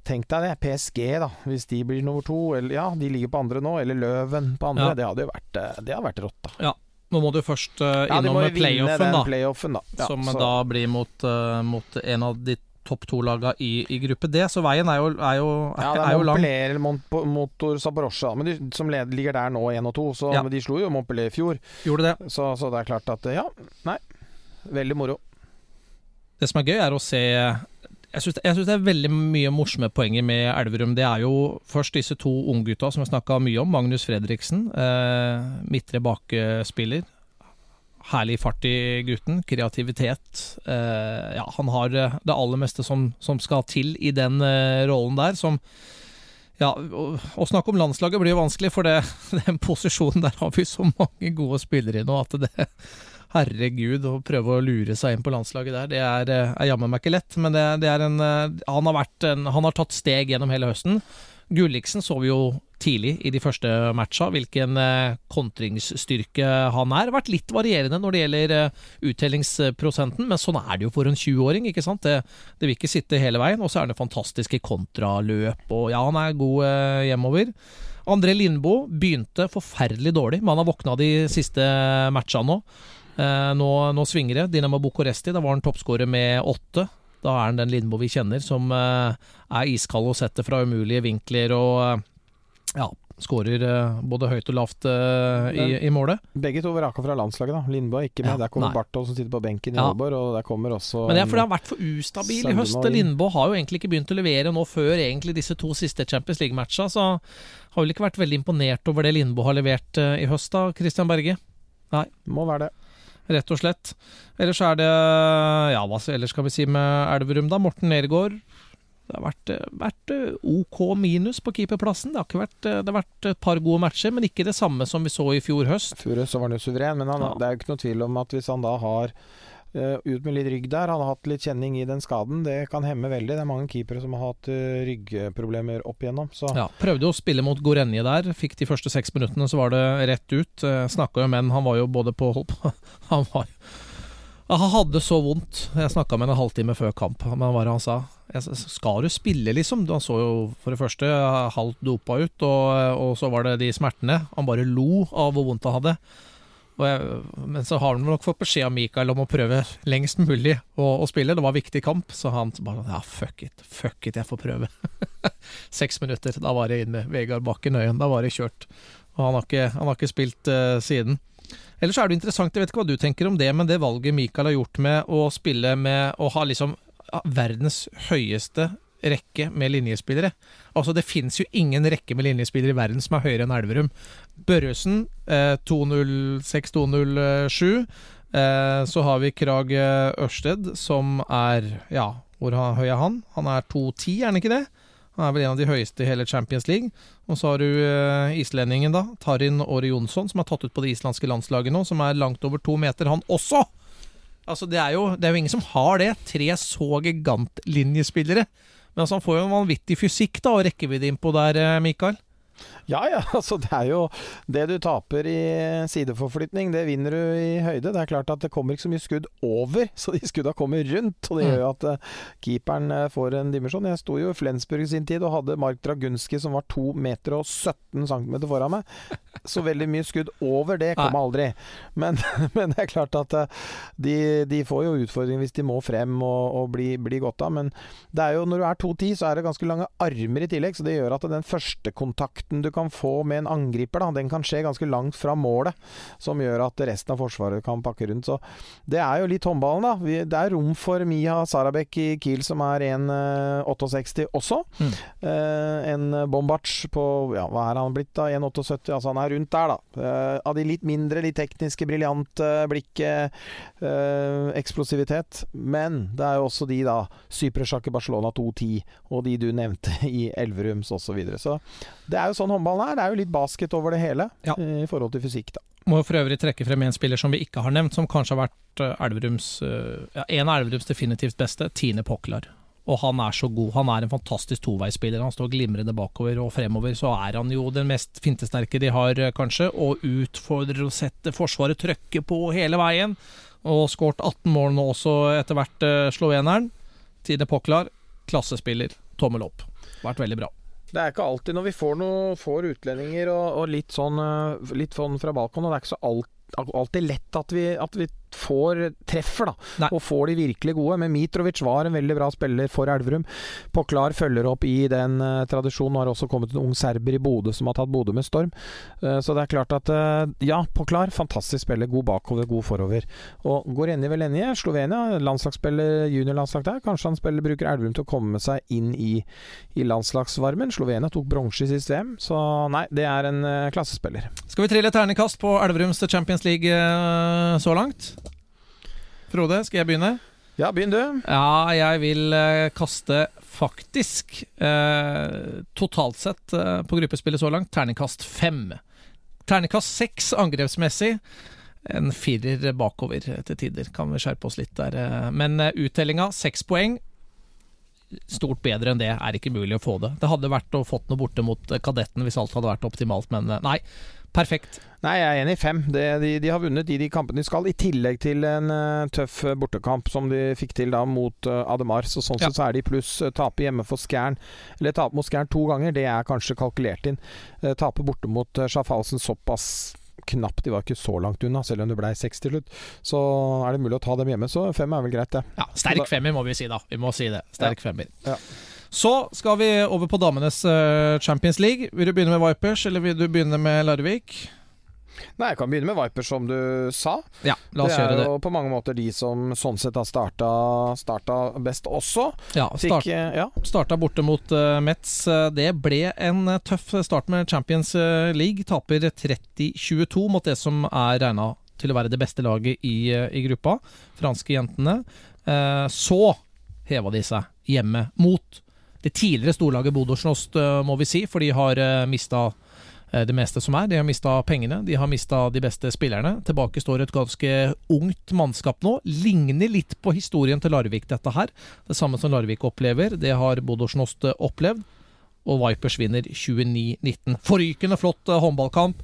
Tenk deg det, PSG, da, hvis de blir nummer to. Eller, ja, de ligger på andre nå, eller Løven på andre. Ja. Det hadde jo vært, eh, det hadde vært rått, da. Ja. Nå må du først uh, innom ja, playoffen, da. playoffen, da. Ja, som så. da blir mot, uh, mot, en av de topp to-laga i, i, gruppe D, så veien er jo, er jo, er, ja, det er, er. Montpellier eller Motor Zaporosja, men de, som leder, ligger der nå, én og to. Så ja. de slo jo Montpellier i fjor. Gjorde det. Så, så, det er klart at Ja, nei. Veldig moro. Det som er gøy, er å se jeg syns det er veldig mye morsomme poenger med Elverum. Det er jo først disse to unggutta som vi snakka mye om. Magnus Fredriksen, eh, midtre bakespiller. Herlig fart i gutten. Kreativitet. Eh, ja, han har det aller meste som, som skal til i den eh, rollen der, som ja, Å snakke om landslaget blir jo vanskelig, for det, *laughs* den posisjonen der har vi så mange gode spillere i nå at det herregud, å prøve å lure seg inn på landslaget der, det er, eh, er jammen meg ikke lett. Men det, det er en, eh, han, har en, han har tatt steg gjennom hele høsten. Gulliksen så vi jo tidlig i de første matcha hvilken eh, kontringsstyrke han er. Vært litt varierende når det gjelder uttellingsprosenten, men sånn er det jo for en 20-åring. ikke sant? Det, det, vil ikke sitte hele veien. Og så er det fantastiske kontraløp, og ja, han er god hjemover. André Lindboe begynte forferdelig dårlig, men han har våkna de siste matcha nå. Eh, nå, nå, svinger det. Dinamo Bucuresti, da var han toppskårer med åtte. Da er han den Lindmo vi kjenner, som eh, er iskald og setter fra umulige vinkler og eh, ja, skårer både høyt og lavt i, i, målet. Begge to vraka fra landslaget, da. Lindbo er ikke med. Ja, der kommer Barthold som sitter på benken i ja. Aalborg, og der kommer også Men det er fordi han har vært for ustabil i høst. Lindbo har jo egentlig ikke begynt å levere nå før egentlig disse to siste Champions League-matcha, så har vel ikke vært veldig imponert over det Lindbo har levert i høst, da, Christian Berge? Nei. Må være det rett og slett. Ellers er det Ja, hva ellers skal vi si med Elverum, da? Morten Nergård. Det har vært, vært, OK minus på keeperplassen. Det har, vært, det har vært et par gode matcher, men ikke det samme som vi så i fjor høst. Fjor høst så var han jo suveren, men han, ja. det er jo ikke noe tvil om at hvis han da har Eh, ut med litt rygg der. Han har hatt litt kjenning i den skaden. Det kan hemme veldig. Det er mange keepere som har hatt eh, ryggproblemer opp igjennom. Så Ja, prøvde å spille mot Gorenje der. Fikk de første seks minuttene, så var det rett ut. Uh, Snakka jo med han, han var jo både på *laughs* Han var Han hadde så vondt. Jeg snakka med ham en halvtime før kamp. Men hva var det han sa, skal du spille, liksom? Han så jo for det første halvt dopa ut, og, og så var det de smertene. Han bare lo av hvor vondt han hadde. Jeg, men så har han nok fått beskjed av Mikael om å prøve lengst mulig å, å spille. Det var viktig kamp, så han bare ja, fuck it, fuck it, jeg får prøve. *laughs* Seks minutter, da var det inn med Vegard Bakken Øyen. Da var det kjørt. Og han har ikke, han har ikke spilt uh, siden. Ellers er det interessant, jeg vet ikke hva du tenker om det, men det valget Mikael har gjort med å spille med å ha liksom verdens høyeste rekke med linjespillere. Altså Det fins jo ingen rekke med linjespillere i verden som er høyere enn Elverum. Børresen eh, 206-207. Eh, så har vi Krag Ørsted, som er Ja, hvor høy er han? Han er 210, er han ikke det? Han er vel en av de høyeste i hele Champions League. Og så har du eh, islendingen, da. Tarin Åre Jonsson, som er tatt ut på det islandske landslaget nå, som er langt over to meter, han også! Altså, det er jo, det er jo ingen som har det. Tre så gigantlinjespillere. Men altså, han får jo en vanvittig fysikk da, og rekkevidde innpå der, eh, Mikael. Ja ja, *laughs* altså det er jo Det du taper i sideforflytning, det vinner du i høyde. Det er klart at det kommer ikke så mye skudd over, *laughs* så de skudda kommer rundt. Og det gjør jo at uh, keeperen uh, får en dimensjon. Jeg sto jo i Flensburg i sin tid og hadde Mark Dragunski som var 2 meter og 17 cm foran meg. Så veldig mye skudd over det kom aldri. Men, *laughs* men, det er klart at uh, de, de, får jo utfordringer hvis de må frem og, og bli, bli godt av. Men det er jo, når du er 2,10, så er det ganske lange armer i tillegg, så det gjør at den første kontakten du kan få med en angriper, da, den kan skje ganske langt fra målet. Som gjør at resten av Forsvaret kan pakke rundt. Så det er jo litt håndballen, da. Vi, det er rom for Mia Sarabek i Kiel, som er 1,68 også. Mm. Eh, en Bombac på ja, hva er han blitt, da? 1,78? Altså han er rundt der, da. Eh, av de litt mindre, litt tekniske, briljante blikket, eh, eksplosivitet. Men det er jo også de, da. Sypresjakk i Barcelona 2,10, og de du nevnte i Elverums osv. Så, videre. så det er jo sånn håndballen her. Det er jo litt basket over det hele ja. i forhold til fysikk, da. Må for øvrig trekke frem en spiller som vi ikke har nevnt, som kanskje har vært eh, Elverums, eh, ja, en av Elverums definitivt beste, Tine Poklar. Og han er så god. Han er en fantastisk toveisspiller. Han står glimrende bakover og fremover. Så er han jo den mest fintesterke de har, eh, kanskje, og utfordrer å sette Forsvaret trøkke på hele veien. Og skåret 18 mål nå også, etter hvert, sloveneren. Tine Poklar, klassespiller. Tommel opp. Vært veldig bra. Det er ikke alltid når vi får, noe, får utlendinger og, og litt, sånn, eh, litt sånn fra balkon, og det er ikke så alt, alltid lett at vi, at vi får treffer, da. Nei. Og får de virkelig gode. Men Mitrovic var en veldig bra spiller for Elverum. Poklar følger opp i den uh, tradisjonen. Har også kommet en ung serber i Bodø som har tatt Bodø med storm. Uh, så det er klart at uh, Ja, Poklar, fantastisk spiller. God bakover, god forover. Og går enig vel Velenje, Slovenia, landslagsspiller, juniorlandslag der. Kanskje han spiller, bruker Elverum til å komme seg inn i, i landslagsvarmen. Slovenia tok bronse i sist VM, så nei, det er en klassespiller. Skal vi trille ternekast på Elverums Champions League så langt? Frode, skal jeg begynne? Ja, begynn du. Ja, jeg vil uh, kaste faktisk uh, totalt sett uh, på gruppespillet så langt terningkast fem. Terningkast seks angrepsmessig. En firer bakover til tider. Kan vi skjerpe oss litt der. Men uttellinga seks poeng. Stort bedre enn det er ikke mulig å få det. Det hadde vært å fått noe borte mot kadetten hvis alt hadde vært optimalt, men nei. Perfekt. Nei, jeg er enig i fem. De, de, de, har vunnet i de kampene de skal, i tillegg til en uh, tøff eh, bortekamp som de fikk til da mot uh, Ademar. Så sånn ja. sett så er de pluss uh, tape hjemme for Skjern, eller tape mot Skjern to ganger, det er kanskje kalkulert inn. Uh, tape borte mot uh, Schaffhausen såpass knapt, de var ikke så langt unna, selv om det ble seks til slutt. Så er det mulig å ta dem hjemme, så fem er vel greit, det. Ja, sterk femmer må vi si, da. Vi må si det. Sterk ja. femmer. Ja. Så skal vi over på damenes uh, Champions League. Vil du begynne med Vipers, eller vil du begynne med Larvik? Nei, jeg kan begynne med Vipers, som du sa. Ja, la oss det gjøre det. Det er jo på mange måter de som sånn sett har starta, starta best også. Ja, start, Fikk, ja. starta borte mot uh, Metz. Det ble en tøff start med Champions League. Taper 30-22 mot det som er regna til å være det beste laget i, i gruppa. Franske jentene. Uh, så heva de seg hjemme mot det tidligere storlaget Bodø-Snost, eh, må vi si, for de har eh, mista eh, det meste som er. De har mista pengene, de har mista de beste spillerne. Tilbake står et ganske ungt mannskap nå. Ligner litt på historien til Larvik, dette her. Det samme som Larvik opplever, det har Bodøsnost opplevd. Og Vipers vinner 29-19. Forrykende flott håndballkamp.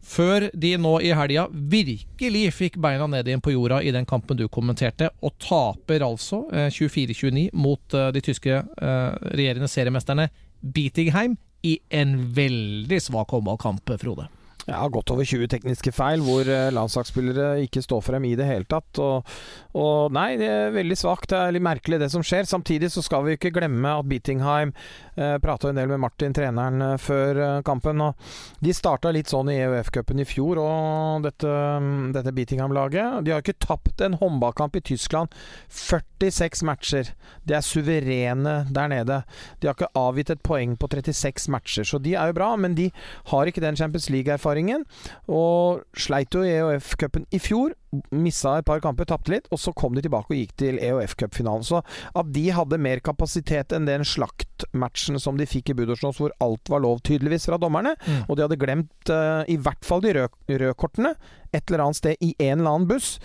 Før de nå i helga virkelig fikk beina ned igjen på jorda i den kampen du kommenterte, og taper altså 24-29 mot de tyske regjerende seriemesterne Bietigheim i en veldig svak håndballkamp, Frode. Ja, godt over 20 tekniske feil, hvor eh, landslagsspillere ikke står frem i det hele tatt. Og, og Nei, det er veldig svakt. Det er litt merkelig, det som skjer. Samtidig så skal vi ikke glemme at Beatingheim eh, prata en del med Martin, treneren, eh, før eh, kampen. Og de starta litt sånn i EUF-cupen i fjor, og dette, mm, dette Beatingham-laget De har ikke tapt en håndballkamp i Tyskland. 46 matcher. De er suverene der nede. De har ikke avgitt et poeng på 36 matcher, så de er jo bra, men de har ikke den Champions League-erfaringen erfaringen. Og sleit jo i EOF-cupen i fjor. Missa et par kamper, tapte litt. Og så kom de tilbake og gikk til EOF-cupfinalen. Så at de hadde mer kapasitet enn den slaktmatchen som de fikk i Budosjnos, hvor alt var lov, tydeligvis, fra dommerne, mm. og de hadde glemt uh, i hvert fall de røde kortene et eller annet sted i en eller annen buss,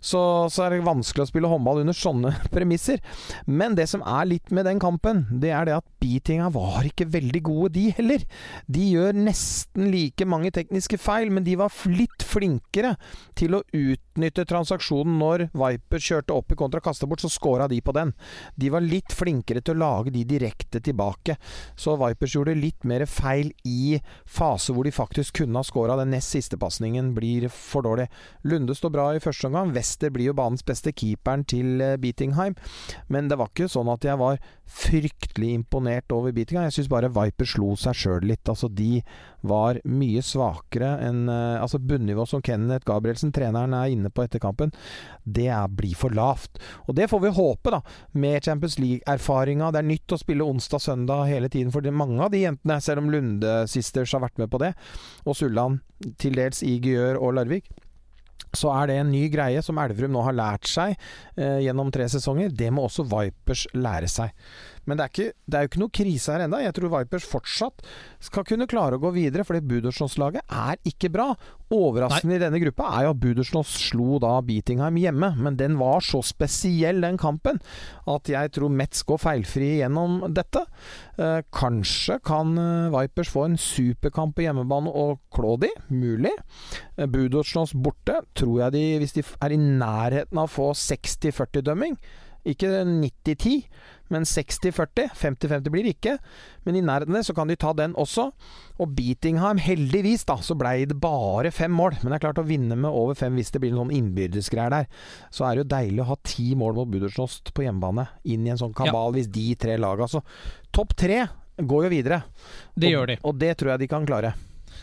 så, så, er det vanskelig å spille håndball under sånne *laughs* premisser. Men det som er litt med den kampen, det er det at beatinga var ikke veldig gode, de heller. De gjør nesten like mange tekniske feil, men de var litt flinkere til å utnytte transaksjonen når Viper kjørte opp i kontra kasta bort, så scora de på den. De var litt flinkere til å lage de direkte tilbake. Så Vipers gjorde litt mer feil i fase hvor de faktisk kunne ha scora. Den nest siste pasningen blir for dårlig. Lunde står bra i første omgang. Wester blir jo banens beste keeperen til eh, Beatingheim. Men det var ikke sånn at jeg var fryktelig imponert over Beatingheim. Jeg syns bare Viper slo seg sjøl litt. Altså, de var mye svakere enn uh, Altså, bunnivå som Kenneth Gabrielsen, treneren, er inne på etter kampen, det blir for lavt. Og det får vi håpe, da, med Champions League-erfaringa. Det er nytt å spille onsdag-søndag hele tiden for mange av de jentene, selv om Lunde Sisters har vært med på det, og Sulland til dels i Gjør og Larvik så er det en ny greie som Elverum nå har lært seg eh, gjennom tre sesonger. Det må også Vipers lære seg. Men det er, ikke, det er jo ikke noe krise her ennå. Jeg tror Vipers fortsatt skal kunne klare å gå videre, fordi Budersnos-laget er ikke bra. Overraskende Nei. i denne gruppa er jo at Budersnos slo da Beatingheim hjemme, men den var så spesiell, den kampen, at jeg tror Metz går feilfri gjennom dette. Eh, kanskje kan eh, Vipers få en superkamp på hjemmebane og klå de, mulig. Eh, Budersnos borte tror jeg de, hvis de er i nærheten av å få 60-40-dømming, ikke 90-10, men 60-40. 50-50 blir det ikke. Men i nærheten så kan de ta den også. Og Beatingham, heldigvis, da, så blei det bare fem mål. Men det er klart å vinne med over fem hvis det blir noen sånn innbyrdesgreier der. Så er det jo deilig å ha ti mål mot Budersnost på hjemmebane. Inn i en sånn kabal, ja. hvis de tre laga Så topp tre går jo videre. Det og, gjør de. Og det tror jeg de kan klare.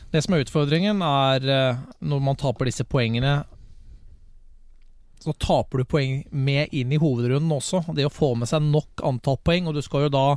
Det som er utfordringen, er eh, når man taper disse poengene så taper du poeng med inn i hovedrunden også. Det å få med seg nok antall poeng, og du skal jo da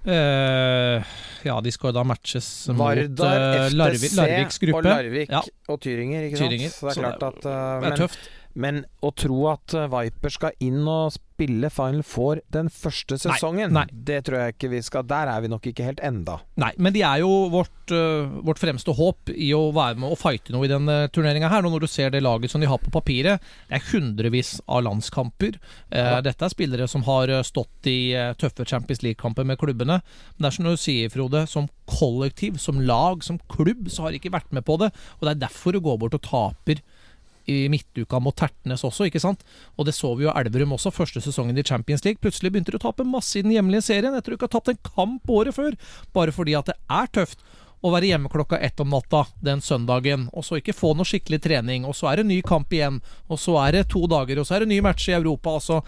Uh, ja, de skal jo da matches Vardar, mot uh, Larvik, Larviks gruppe. Og Larvik ja. og Tyringer, ikke Tyringer. Så det er klart at uh, Det er men, tøft. Men å tro at eh, Viper skal inn og spille Final Four den første sesongen, nei, nei. det tror jeg ikke vi skal Der er vi nok ikke helt enda. Nei, men de er jo vårt, uh, vårt fremste håp i å være med og fighte noe i denne uh, turneringa her. Når du ser det laget som de har på papiret, det er hundrevis av landskamper. Ja. Dette er spillere som har stått i tøffe Champions League-kamper med klubbene. Men det er som du sier, Frode, som kollektiv, som lag, som klubb, så har de ikke vært med på det. Og det er derfor du går bort og taper i midtuka mot Tertnes også, ikke sant? Og det så vi jo Elverum også, første sesongen i Champions League. Plutselig begynte de å tape masse i den hjemlige serien etter ikke ikke har tapt en kamp året før, bare fordi at det er tøft å være hjemme klokka ett om natta den søndagen, og så ikke få noe skikkelig trening, og så er det ny kamp igjen, og så er det to dager, og så er det ny match i Europa. altså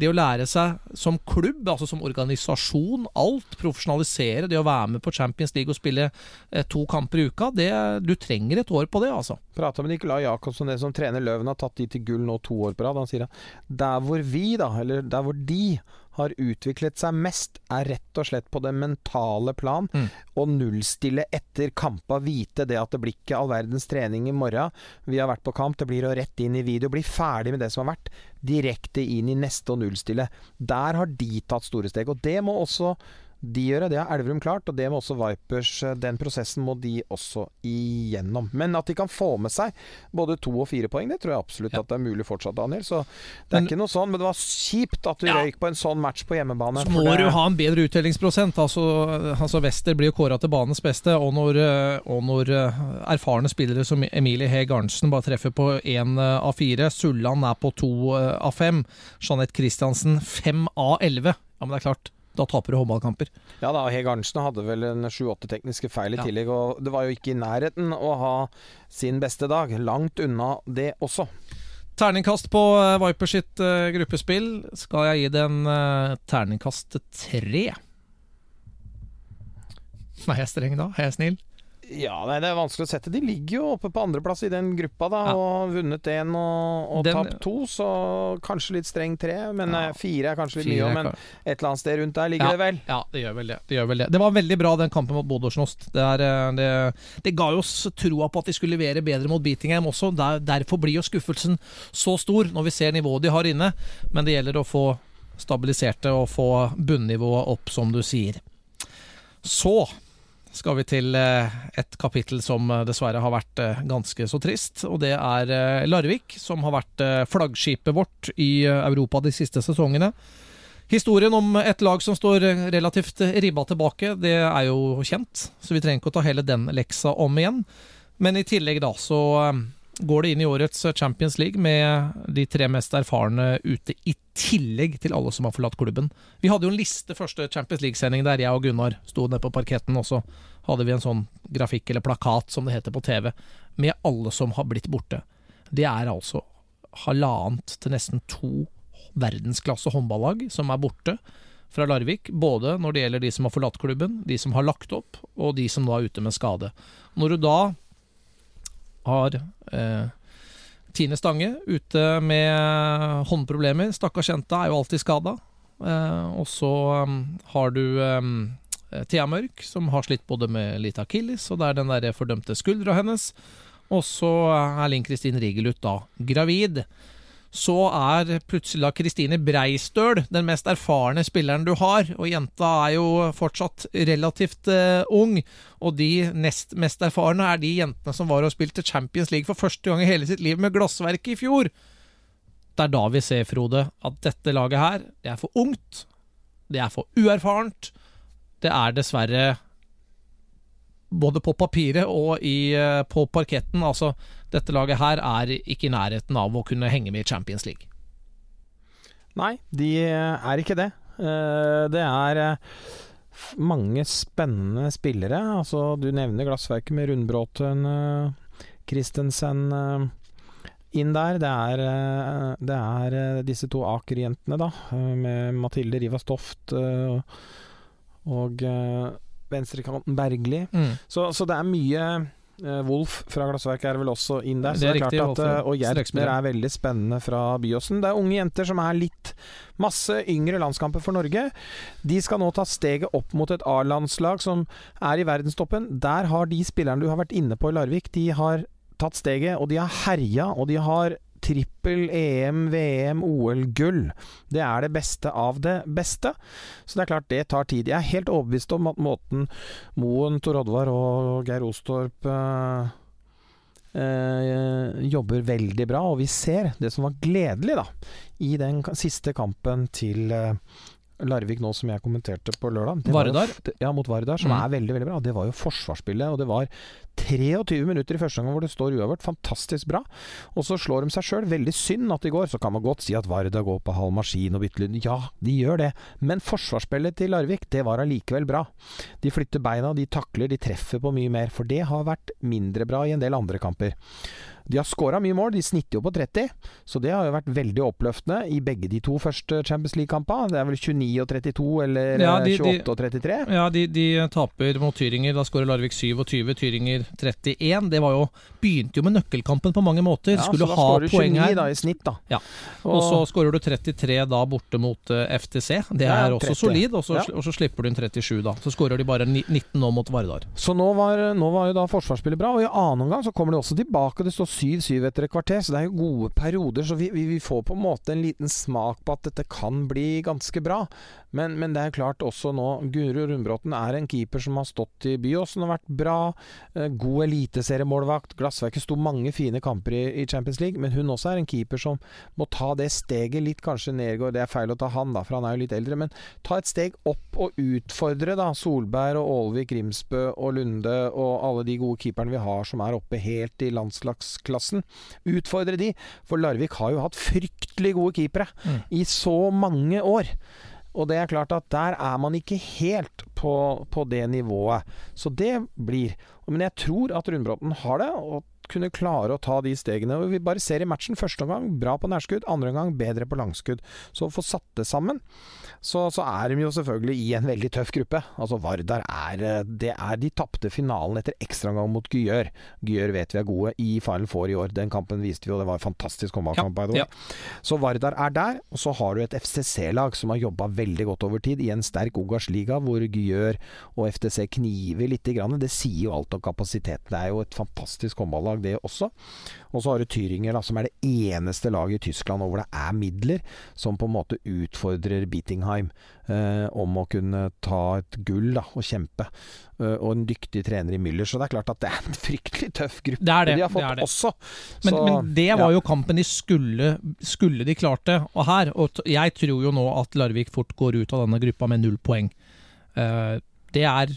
det å lære seg som klubb, altså som organisasjon, alt, profesjonalisere, det å være med på Champions League og spille eh, to kamper i uka, det, du trenger et år på det, altså. Prata med Nicolai Jacobsen, det som trener Løven, har tatt de til gull nå to år på rad. Han sier at der hvor vi, da, eller der hvor de har utviklet seg mest, er rett og slett på det mentale plan. Mm. Å nullstille etter kampa, vite det at det blir ikke all verdens trening i morgen. Vi har vært på kamp, det blir å rette inn i video, bli ferdig med det som har vært. Direkte inn i neste og nullstille. Der har de tatt store steg. Og det må også de gjøre. Det har Elverum klart, og det må også Vipers. eh, Den prosessen må de også igjennom. Men at de kan få med seg både to og fire poeng, det tror jeg absolutt at det er mulig fortsatt, Daniel. Så det er Men- ikke noe sånn, men det var kjipt at du Ja. røyk på en sånn match på hjemmebane. Så må det- du ha en bedre uttellingsprosent. Altså, altså Wester blir kåra til banens beste, og når, eh, og når eh, erfarne spillere som Emilie Heg Arntzen bare treffer på én av fire, Sulland er på to eh, av fem, Jeanette Christiansen fem av elleve, ja, men det er klart, da taper du håndballkamper. Ja da, Heg Arntzen hadde vel en sju-åtte tekniske feil i Ja. tillegg, og det var jo ikke i nærheten å ha sin beste dag. Langt unna det også. Terningkast på eh, Viper sitt eh, gruppespill skal jeg gi det en eh, terningkast tre. Er jeg streng da? Er jeg snill? Ja, nei, det er vanskelig å sette. De ligger jo oppe på andreplass i den gruppa, da, Ja. og vunnet én og, og Den- tapt to, så kanskje litt streng tre. Men Ja. eh, fire er kanskje litt mye, òg, men et eller annet sted rundt der ligger Ja. det vel. Ja, det gjør vel det. Det, gjør vel det. det var veldig bra, den kampen mot Bodø-Snost. Det, er, eh, det, det ga jo oss troa på at de skulle levere bedre mot Beatingham også. Der, derfor blir jo skuffelsen så stor når vi ser nivået de har inne. Men det gjelder å få stabilisert det og få bunnivået opp, som du sier. Så skal vi til eh, et kapittel som eh, dessverre har vært eh, ganske så trist. Og det er Larvik, som har vært flaggskipet vårt i Europa de siste sesongene. Historien om et lag som står relativt ribba tilbake, det er jo kjent, så vi trenger ikke å ta hele den leksa om igjen. Men i tillegg da så går det inn i årets Champions League med de tre mest erfarne ute, i tillegg til alle som har forlatt klubben. Vi hadde jo en liste første Champions League-sending der jeg og Gunnar sto nede på parketten, og så hadde vi en sånn grafikk eller plakat, som det heter på TV, med alle som har blitt borte. Det er altså halvannet til nesten to verdensklasse håndballag som er borte fra Larvik, både når det gjelder de som har forlatt klubben, de som har lagt opp, og de som nå er ute med skade. Når du da har eh, Tine Stange ute med håndproblemer, stakkars jenta er jo alltid skada, eh, og så um, har du um, Thea Mørk, som har slitt både med litt akilles, og det er den der fordømte skuldra hennes, og så er Linn Kristin Rigelut da gravid så er plutselig da Kristine Breistøl den mest erfarne spilleren du har, og jenta er jo fortsatt relativt uh, ung, og de nest mest erfarne er de jentene som var og spilte Champions League for første gang i hele sitt liv med glassverket i fjor. Det er da vi ser, Frode, at dette laget her, det er for ungt, det er for uerfarent, det er dessverre både på papiret og i, eh, på parketten. Altså, dette laget her er ikke i nærheten av å kunne henge med i Champions League. Nei, de er ikke det. Eh, Det er eh, mange spennende spillere. Altså, du nevner glassverket med Rundbråten, eh, Christensen eh, inn der. Det er, eh, det er eh, disse to Aker-jentene, da, eh, med Mathilde Rivas Toft eh, og eh, venstrekanten Bergli. Mm. Så, så det er mye eh, Wolf fra Glassverket er vel også inn der. Det Så er det er riktig, klart at, eh, og Gjertner er veldig spennende fra Byåsen. Det er unge jenter som er litt Masse yngre landskamper for Norge. De skal nå ta steget opp mot et A-landslag som er i verdenstoppen. Der har de spillerne du har vært inne på i Larvik, de har tatt steget, og de har herja, og de har trippel EM, VM, OL-gull. Det er det beste av det beste. Så det er klart det tar tid. Jeg er helt overbevist om at måten Moen, Tor Oddvar og Geir Ostorp eh, eh, jobber veldig bra, og vi ser det som var gledelig da i den siste kampen til eh, Larvik nå, som jeg kommenterte på lørdag. Varedar? var jo- Ja, mot Vardar, som Mm. er veldig veldig bra. Det var jo forsvarsspillet, og det var 23 minutter i første gang hvor det står uavgjort. Fantastisk bra. Og så slår de seg sjøl. Veldig synd at de går. Så kan man godt si at Varda går på halv maskin og bytter lyd. Ja, de gjør det. Men forsvarsspillet til Larvik, det var allikevel bra. De flytter beina, de takler, de treffer på mye mer. For det har vært mindre bra i en del andre kamper. De har skåra mye mål, de snitter jo på 30, så det har jo vært veldig oppløftende i begge de to første Champions League-kampene. Det er vel 29 og 32, eller Ja, eh, de- 28 og 33? Ja, de, de taper mot Tyringer. Da skårer Larvik 27, Tyringer 31. Det var jo, begynte jo med nøkkelkampen på mange måter. Ja, Skulle så da skårer du poeng 29 her. da, i snitt, da. Ja. Og så skårer du 33 da borte mot eh, FTC. Det Ja, er også 30. solid. Og så, Ja. og så slipper du inn 37, da. Så skårer de bare 19 nå mot Vardar. Så nå var, nå var jo da forsvarsspillet bra, og i annen omgang så kommer de også tilbake. Det står 7-7 etter et kvarter, så det er jo gode perioder. Så vi, vi, vi, får på en måte en liten smak på at dette kan bli ganske bra. Men, men det er klart også nå Guro Rundbråten er en keeper som har stått i Byåsen og vært bra. God eliteseriemålvakt. Glassverket sto mange fine kamper i, i, Champions League, men hun også er en keeper som må ta det steget litt. Kanskje Nergård, det er feil å ta han, da, for han er jo litt eldre, men ta et steg opp og utfordre da Solberg og Aalvik, Rimsbø og Lunde og alle de gode keeperne vi har som er oppe helt i landslagsklassen. Utfordre de, for Larvik har jo hatt fryktelig gode keepere mm. i så mange år. Og det er klart at der er man ikke helt på, på det nivået. Så det blir Men jeg tror at Rundbråten har det, og kunne klare å ta de stegene. Og vi bare ser i matchen første omgang bra på nærskudd, andre omgang bedre på langskudd. Så å få satt det sammen, så, så, er de jo selvfølgelig i en veldig tøff gruppe. Altså Vardar er eh, Det er De tapte finalen etter ekstraomgang mot Gyør. Gyør vet vi er gode i Final Four i år. Den kampen viste vi, og det var en fantastisk håndballkamp. Ja, ja. Så Vardar er der. Og så har du et FCC-lag som har jobba veldig godt over tid i en sterk Ogas-liga, hvor Gyør og FTC kniver lite grann. Det sier jo alt om kapasiteten. Det er jo et fantastisk håndballag, det også. Og så har du Tyringer, da, som er det eneste laget i Tyskland hvor det er midler, som på en måte utfordrer Bittingheim eh, om å kunne ta et gull da, og kjempe. Uh, og en dyktig trener i Müller. Så det er klart at det er en *laughs* fryktelig tøff gruppe det det, de har fått det også. Men, men, det var ja. jo kampen de skulle Skulle de klart det. Og her Og jeg tror jo nå at Larvik fort går ut av denne gruppa med null poeng. Uh, det er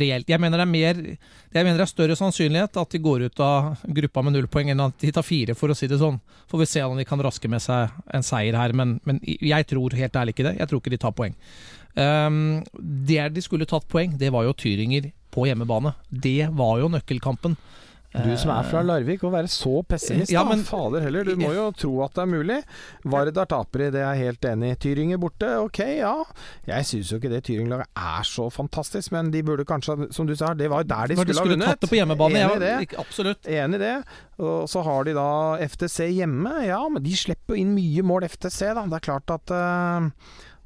reelt. Jeg mener det er mer jeg mener det er større sannsynlighet at de går ut av gruppa med null poeng enn at de tar fire, for å si det sånn. Får vi se om de kan raske med seg en seier her, men, men jeg tror helt ærlig ikke det. Jeg tror ikke de tar poeng. Um, der de skulle tatt poeng, det var jo Tyringer på hjemmebane. Det var jo nøkkelkampen. Du som er fra Larvik, å være så pessimist, ja, men, da. Fader heller, du må jo tro at det er mulig. Vardar taper i, det er jeg helt enig i. Tyringer borte, ok, ja. Jeg syns jo ikke det Tyring-laget er så fantastisk, men de burde kanskje, som du sa, det var der de skulle, skulle ha vunnet. Tatt det på hjemmebane, enig i det. Absolutt. Enig i det. Og så har de da FTC hjemme. Ja, men de slipper jo inn mye mål, FTC, da. Det er klart at uh,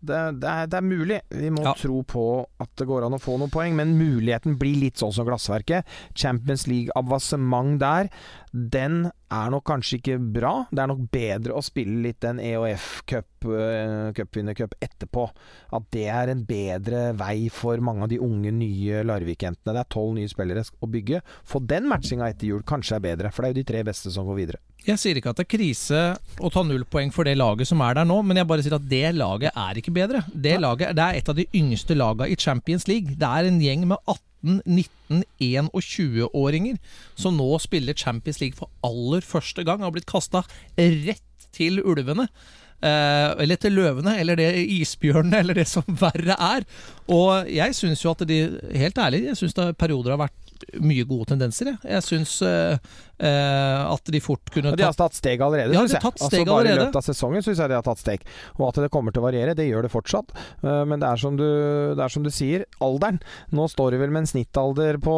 det, det, er, det, er, mulig. Vi må ja. tro på at det går an å få noen poeng, men muligheten blir litt sånn som glassverket. Champions League-avansement der, den er nok kanskje ikke bra. Det er nok bedre å spille litt en EOF-cup, uh, etterpå. At det er en bedre vei for mange av de unge, nye Larvik-jentene. Det er tolv nye spillere å bygge. Få den matchinga etter jul kanskje er bedre, for det er jo de tre beste som går videre. Jeg sier ikke at det er krise å ta null poeng for det laget som er der nå, men jeg bare sier at det laget er ikke bedre. Det, laget, det er et av de yngste lagene i Champions League. Det er en gjeng med 18, 19, 21-åringer som nå spiller Champions League for aller første gang. Har blitt kasta rett til ulvene. Eh, eller til løvene, eller det isbjørnene, *laughs* eller det som verre er. Og jeg syns jo at de, helt ærlig, jeg syns perioder har vært mye gode tendenser. Jeg, jeg syns uh, at de fort kunne tatt De har tatt steg allerede, ja, syns jeg. Tatt steg altså, bare allerede. i løpet av sesongen syns jeg de har tatt steg. Og at det kommer til å variere, det gjør det fortsatt. Uh, men det er, som du, det er som du sier, alderen. Nå står de vel med en snittalder på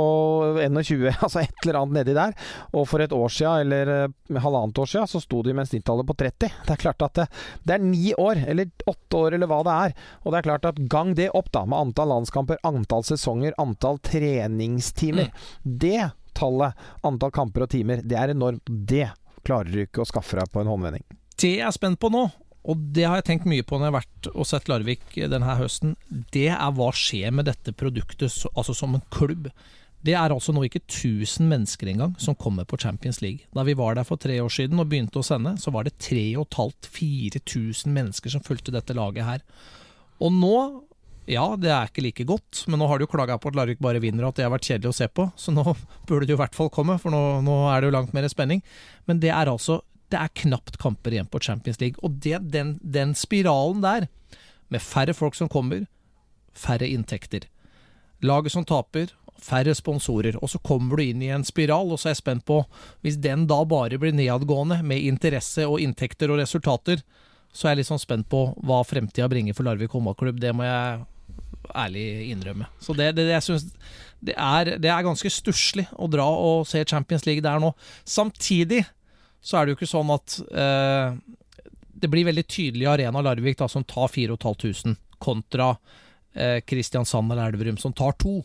21, *laughs* altså et eller annet nedi der. Og for et år siden, eller halvannet år siden, så sto de med en snittalder på 30. Det er klart at det, det er ni år, eller åtte år, eller hva det er. Og det er klart at gang det opp, da, med antall landskamper, antall sesonger, antall treningstimer. Det tallet, antall kamper og timer, det er enormt. Det klarer du ikke å skaffe deg på en håndvending. Det jeg er spent på nå, og det har jeg tenkt mye på når jeg har vært og sett Larvik denne høsten, det er hva skjer med dette produktet altså som en klubb. Det er altså nå ikke 1000 mennesker engang som kommer på Champions League. Da vi var der for tre år siden og begynte å sende, så var det 3500-4000 mennesker som fulgte dette laget her. Og nå ja, det er ikke like godt, men nå har du jo klaga på at Larvik bare vinner og at det har vært kjedelig å se på, så nå *laughs* burde det i hvert fall komme, for nå, nå, er det jo langt mer spenning. Men det er altså Det er knapt kamper igjen på Champions League, og det, den, den spiralen der, med færre folk som kommer, færre inntekter. Laget som taper, færre sponsorer. Og så kommer du inn i en spiral, og så er jeg spent på, hvis den da bare blir nedadgående, med interesse og inntekter og resultater, så er jeg litt sånn spent på hva fremtida bringer for Larvik håndballklubb. Det må jeg ærlig innrømme. Så det, det, jeg synes, det, er, det er ganske stusslig å dra og se Champions League der nå. Samtidig så er det jo ikke sånn at eh, Det blir veldig tydelig Arena Larvik, da, som tar 4500, kontra eh, Kristiansand eller Elverum, som tar to.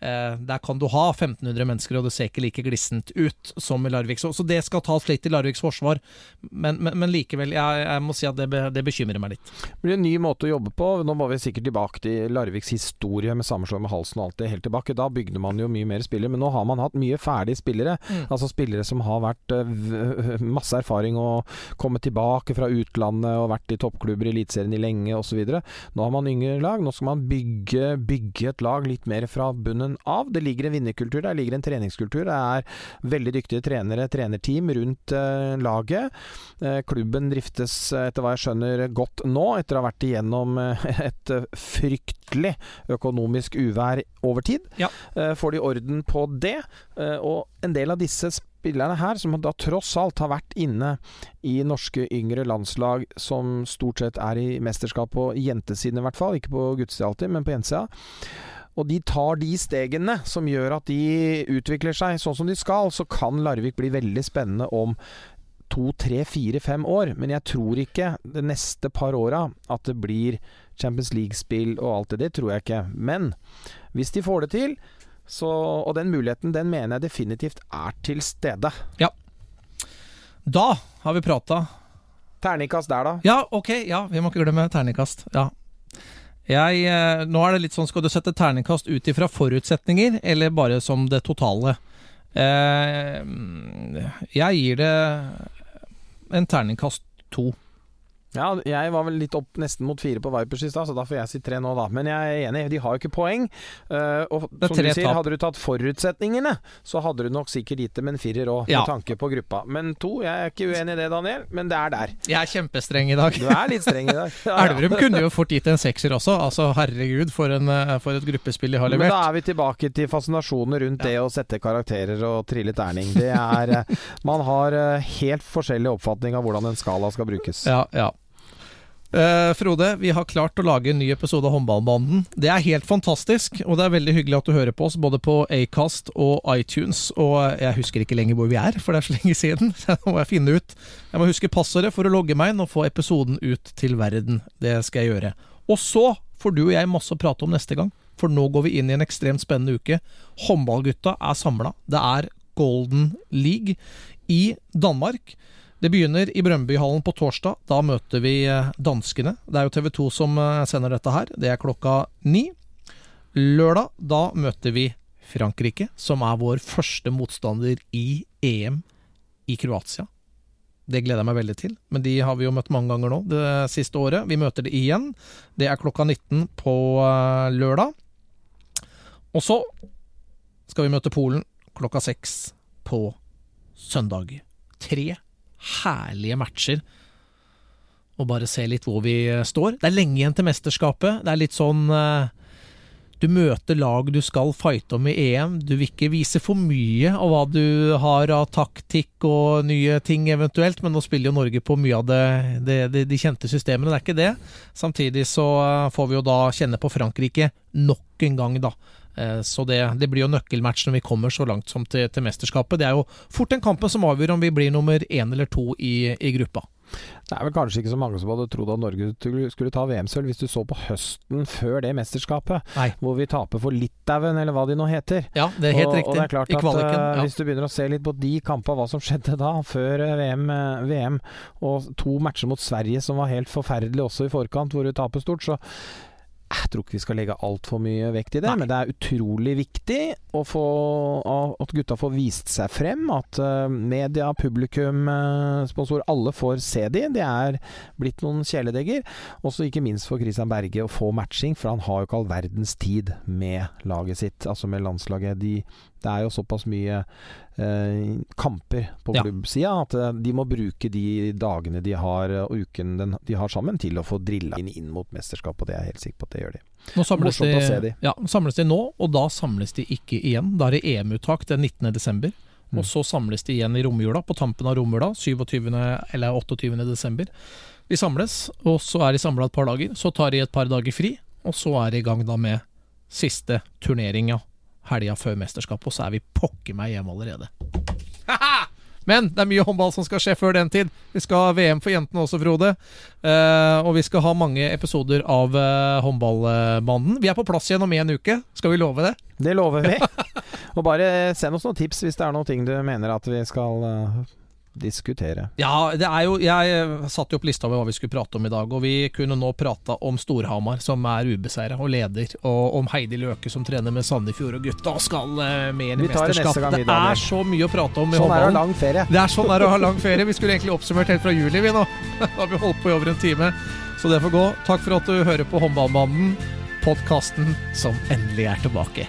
Eh, der kan du ha 1500 mennesker, og det ser ikke like glissent ut som i Larvik. Så, så det skal tas litt i Larviks forsvar, men, men, men likevel, jeg, jeg, må si at det, det, bekymrer meg litt. Det blir en ny måte å jobbe på. Nå må vi sikkert tilbake til Larviks historie med sammenslåing med Halsen og alt det helt tilbake. Da bygde man jo mye mer spillere, men nå har man hatt mye ferdige spillere. Mm. Altså spillere som har vært uh, masse erfaring og kommet tilbake fra utlandet og vært i toppklubber i Eliteserien i lenge osv. Nå har man yngre lag. Nå skal man bygge, bygge et lag litt mer fra bunnen bunnen av. Det ligger en vinnerkultur, der ligger en treningskultur. Det er veldig dyktige trenere, trenerteam rundt uh, laget. Uh, klubben driftes, etter hva jeg skjønner, godt nå, etter å ha vært igjennom uh, *laughs* et fryktelig økonomisk uvær over tid. Ja. får de orden på det? og en del av disse spillerne her, som da tross alt har vært inne i norske yngre landslag som stort sett er i mesterskap på jentesiden, i hvert fall. Ikke på guttesida alltid, men på jentesida og de tar de stegene som gjør at de utvikler seg sånn som de skal, så kan Larvik bli veldig spennende om to, tre, fire, fem år. Men jeg tror ikke de neste par åra at det blir Champions League-spill og alt det. Det tror jeg ikke. Men hvis de får det til, så, og den muligheten, den mener jeg definitivt er til stede. Ja. Da har vi prata. Terningkast der, da. Ja, ok. Ja, vi må ikke glemme terningkast. Ja. Jeg, eh, nå er det litt sånn, Skal du sette terningkast ut ifra forutsetninger, eller bare som det totale? Eh, jeg gir det en terningkast to. Ja, jeg var vel litt opp nesten mot fire på Vipers i stad, så da får jeg si tre nå, da. Men jeg er enig, de har jo ikke poeng. Uh, og som du sier, hadde du tatt forutsetningene, så hadde du nok sikkert gitt dem en firer òg, ja. med tanke på gruppa. Men to, jeg er ikke uenig i det, Daniel, men det er der. Jeg er kjempestreng i dag. Du er litt streng i dag. *laughs* Ja, Elverum kunne jo fort gitt en sekser også. Altså, herregud, for, en, eh, for et gruppespill de har levert. Men da er vi tilbake til fascinasjonen rundt det å sette karakterer og trille terning. Det er eh, Man har helt forskjellig oppfatning av hvordan en skala skal brukes. Ja, ja. Uh, Frode, vi har klart å lage en ny episode av Håndballbanden. Det er helt fantastisk, og det er veldig hyggelig at du hører på oss både på Acast og iTunes. Og jeg husker ikke lenger hvor vi er, for det er så lenge siden. *laughs* Så må jeg finne ut. Jeg må huske passordet for å logge meg inn og få episoden ut til verden. Det skal jeg gjøre. Og så får du og jeg masse å prate om neste gang, for nå går vi inn i en ekstremt spennende uke. Håndballgutta er samla. Det er Golden League i Danmark. Det begynner i Brøndbyhallen på torsdag. Da møter vi eh, danskene. Det er jo TV 2 som eh, sender dette her. Det er klokka ni. Lørdag, da møter vi Frankrike, som er vår første motstander i EM i Kroatia. Det gleder jeg meg veldig til, men de har vi jo møtt mange ganger nå det siste året. Vi møter det igjen. Det er klokka 19 på eh, lørdag. Og så skal vi møte Polen klokka seks på søndag. Tre herlige matcher. Og bare se litt hvor vi står. Det er lenge igjen til mesterskapet. Det er litt sånn uh, Du møter lag du skal fighte om i EM. Du vil ikke vise for mye av hva du har av taktikk og nye ting eventuelt, men nå spiller jo Norge på mye av det, det, det, de kjente systemene. Det er ikke det. Samtidig så uh, får vi jo da kjenne på Frankrike nok en gang, da. Eh, så det, det, blir jo nøkkelmatch når vi kommer så langt som til, til, mesterskapet. Det er jo fort den kampen som avgjør om vi blir nummer én eller to i, i, gruppa. Det er vel kanskje ikke så mange som hadde trodd at Norge skulle ta VM-sølv hvis du så på høsten før det mesterskapet, Nei. hvor vi taper for Litauen, eller hva de nå heter. Ja, det er helt og, riktig. Og det er klart at eh, ja. Hvis du begynner å se litt på de kampene, hva som skjedde da, før eh, VM, VM, og to matcher mot Sverige som var helt forferdelige også i forkant, hvor du taper stort, så jeg tror ikke vi skal legge altfor mye vekt i det, Nei. men det er utrolig viktig få, at gutta får vist seg frem. At uh, media, publikum, uh, sponsor, alle får se de. Det er blitt noen kjæledegger. Også ikke minst for Christian Berge å få matching, for han har jo ikke all verdens tid med laget sitt, altså med landslaget. De, det er jo såpass mye eh, kamper på ja. klubbsida at eh, de må bruke de dagene de har og uken den, de har sammen, til å få drilla inn, inn mot mesterskapet. Og det er jeg helt sikker på at det gjør de. Nå samles de, de. Ja, samles de nå, og da samles de ikke igjen. Da er det EM-uttak den 19.12. Mm. Og så samles de igjen i romjula, på tampen av romjula, 27. eller 28. desember. De samles, og så er de samla et par dager. Så tar de et par dager fri, og så er de i gang da med siste turnering, ja helga før mesterskapet, og så er vi pokker meg hjemme allerede. Men det er mye håndball som skal skje før den tid. Vi skal ha VM for jentene også, Frode. Eh, og vi skal ha mange episoder av eh, Håndballmannen. Vi er på plass igjen om en uke. Skal vi love det? Det lover vi. *laughs* Og bare send oss noen tips hvis det er noen ting du mener at vi skal uh, diskutere. Ja, det er jo Jeg satte jo opp lista over hva vi skulle prate om i dag, og vi kunne nå prata om Storhamar, som er ubeseira og leder, og om Heidi Løke, som trener med Sandefjord, og gutta skal uh, med i mesterskap. Det, det er så mye å prate om i sånn håndballen. Sånn er det å ha lang ferie. Det er sånn er å ha lang ferie. Vi skulle egentlig oppsummert helt fra juli, vi nå. *laughs* Da har vi holdt på i over en time. Så det får gå. Takk for at du hører på Håndballmannen, podkasten som endelig er tilbake.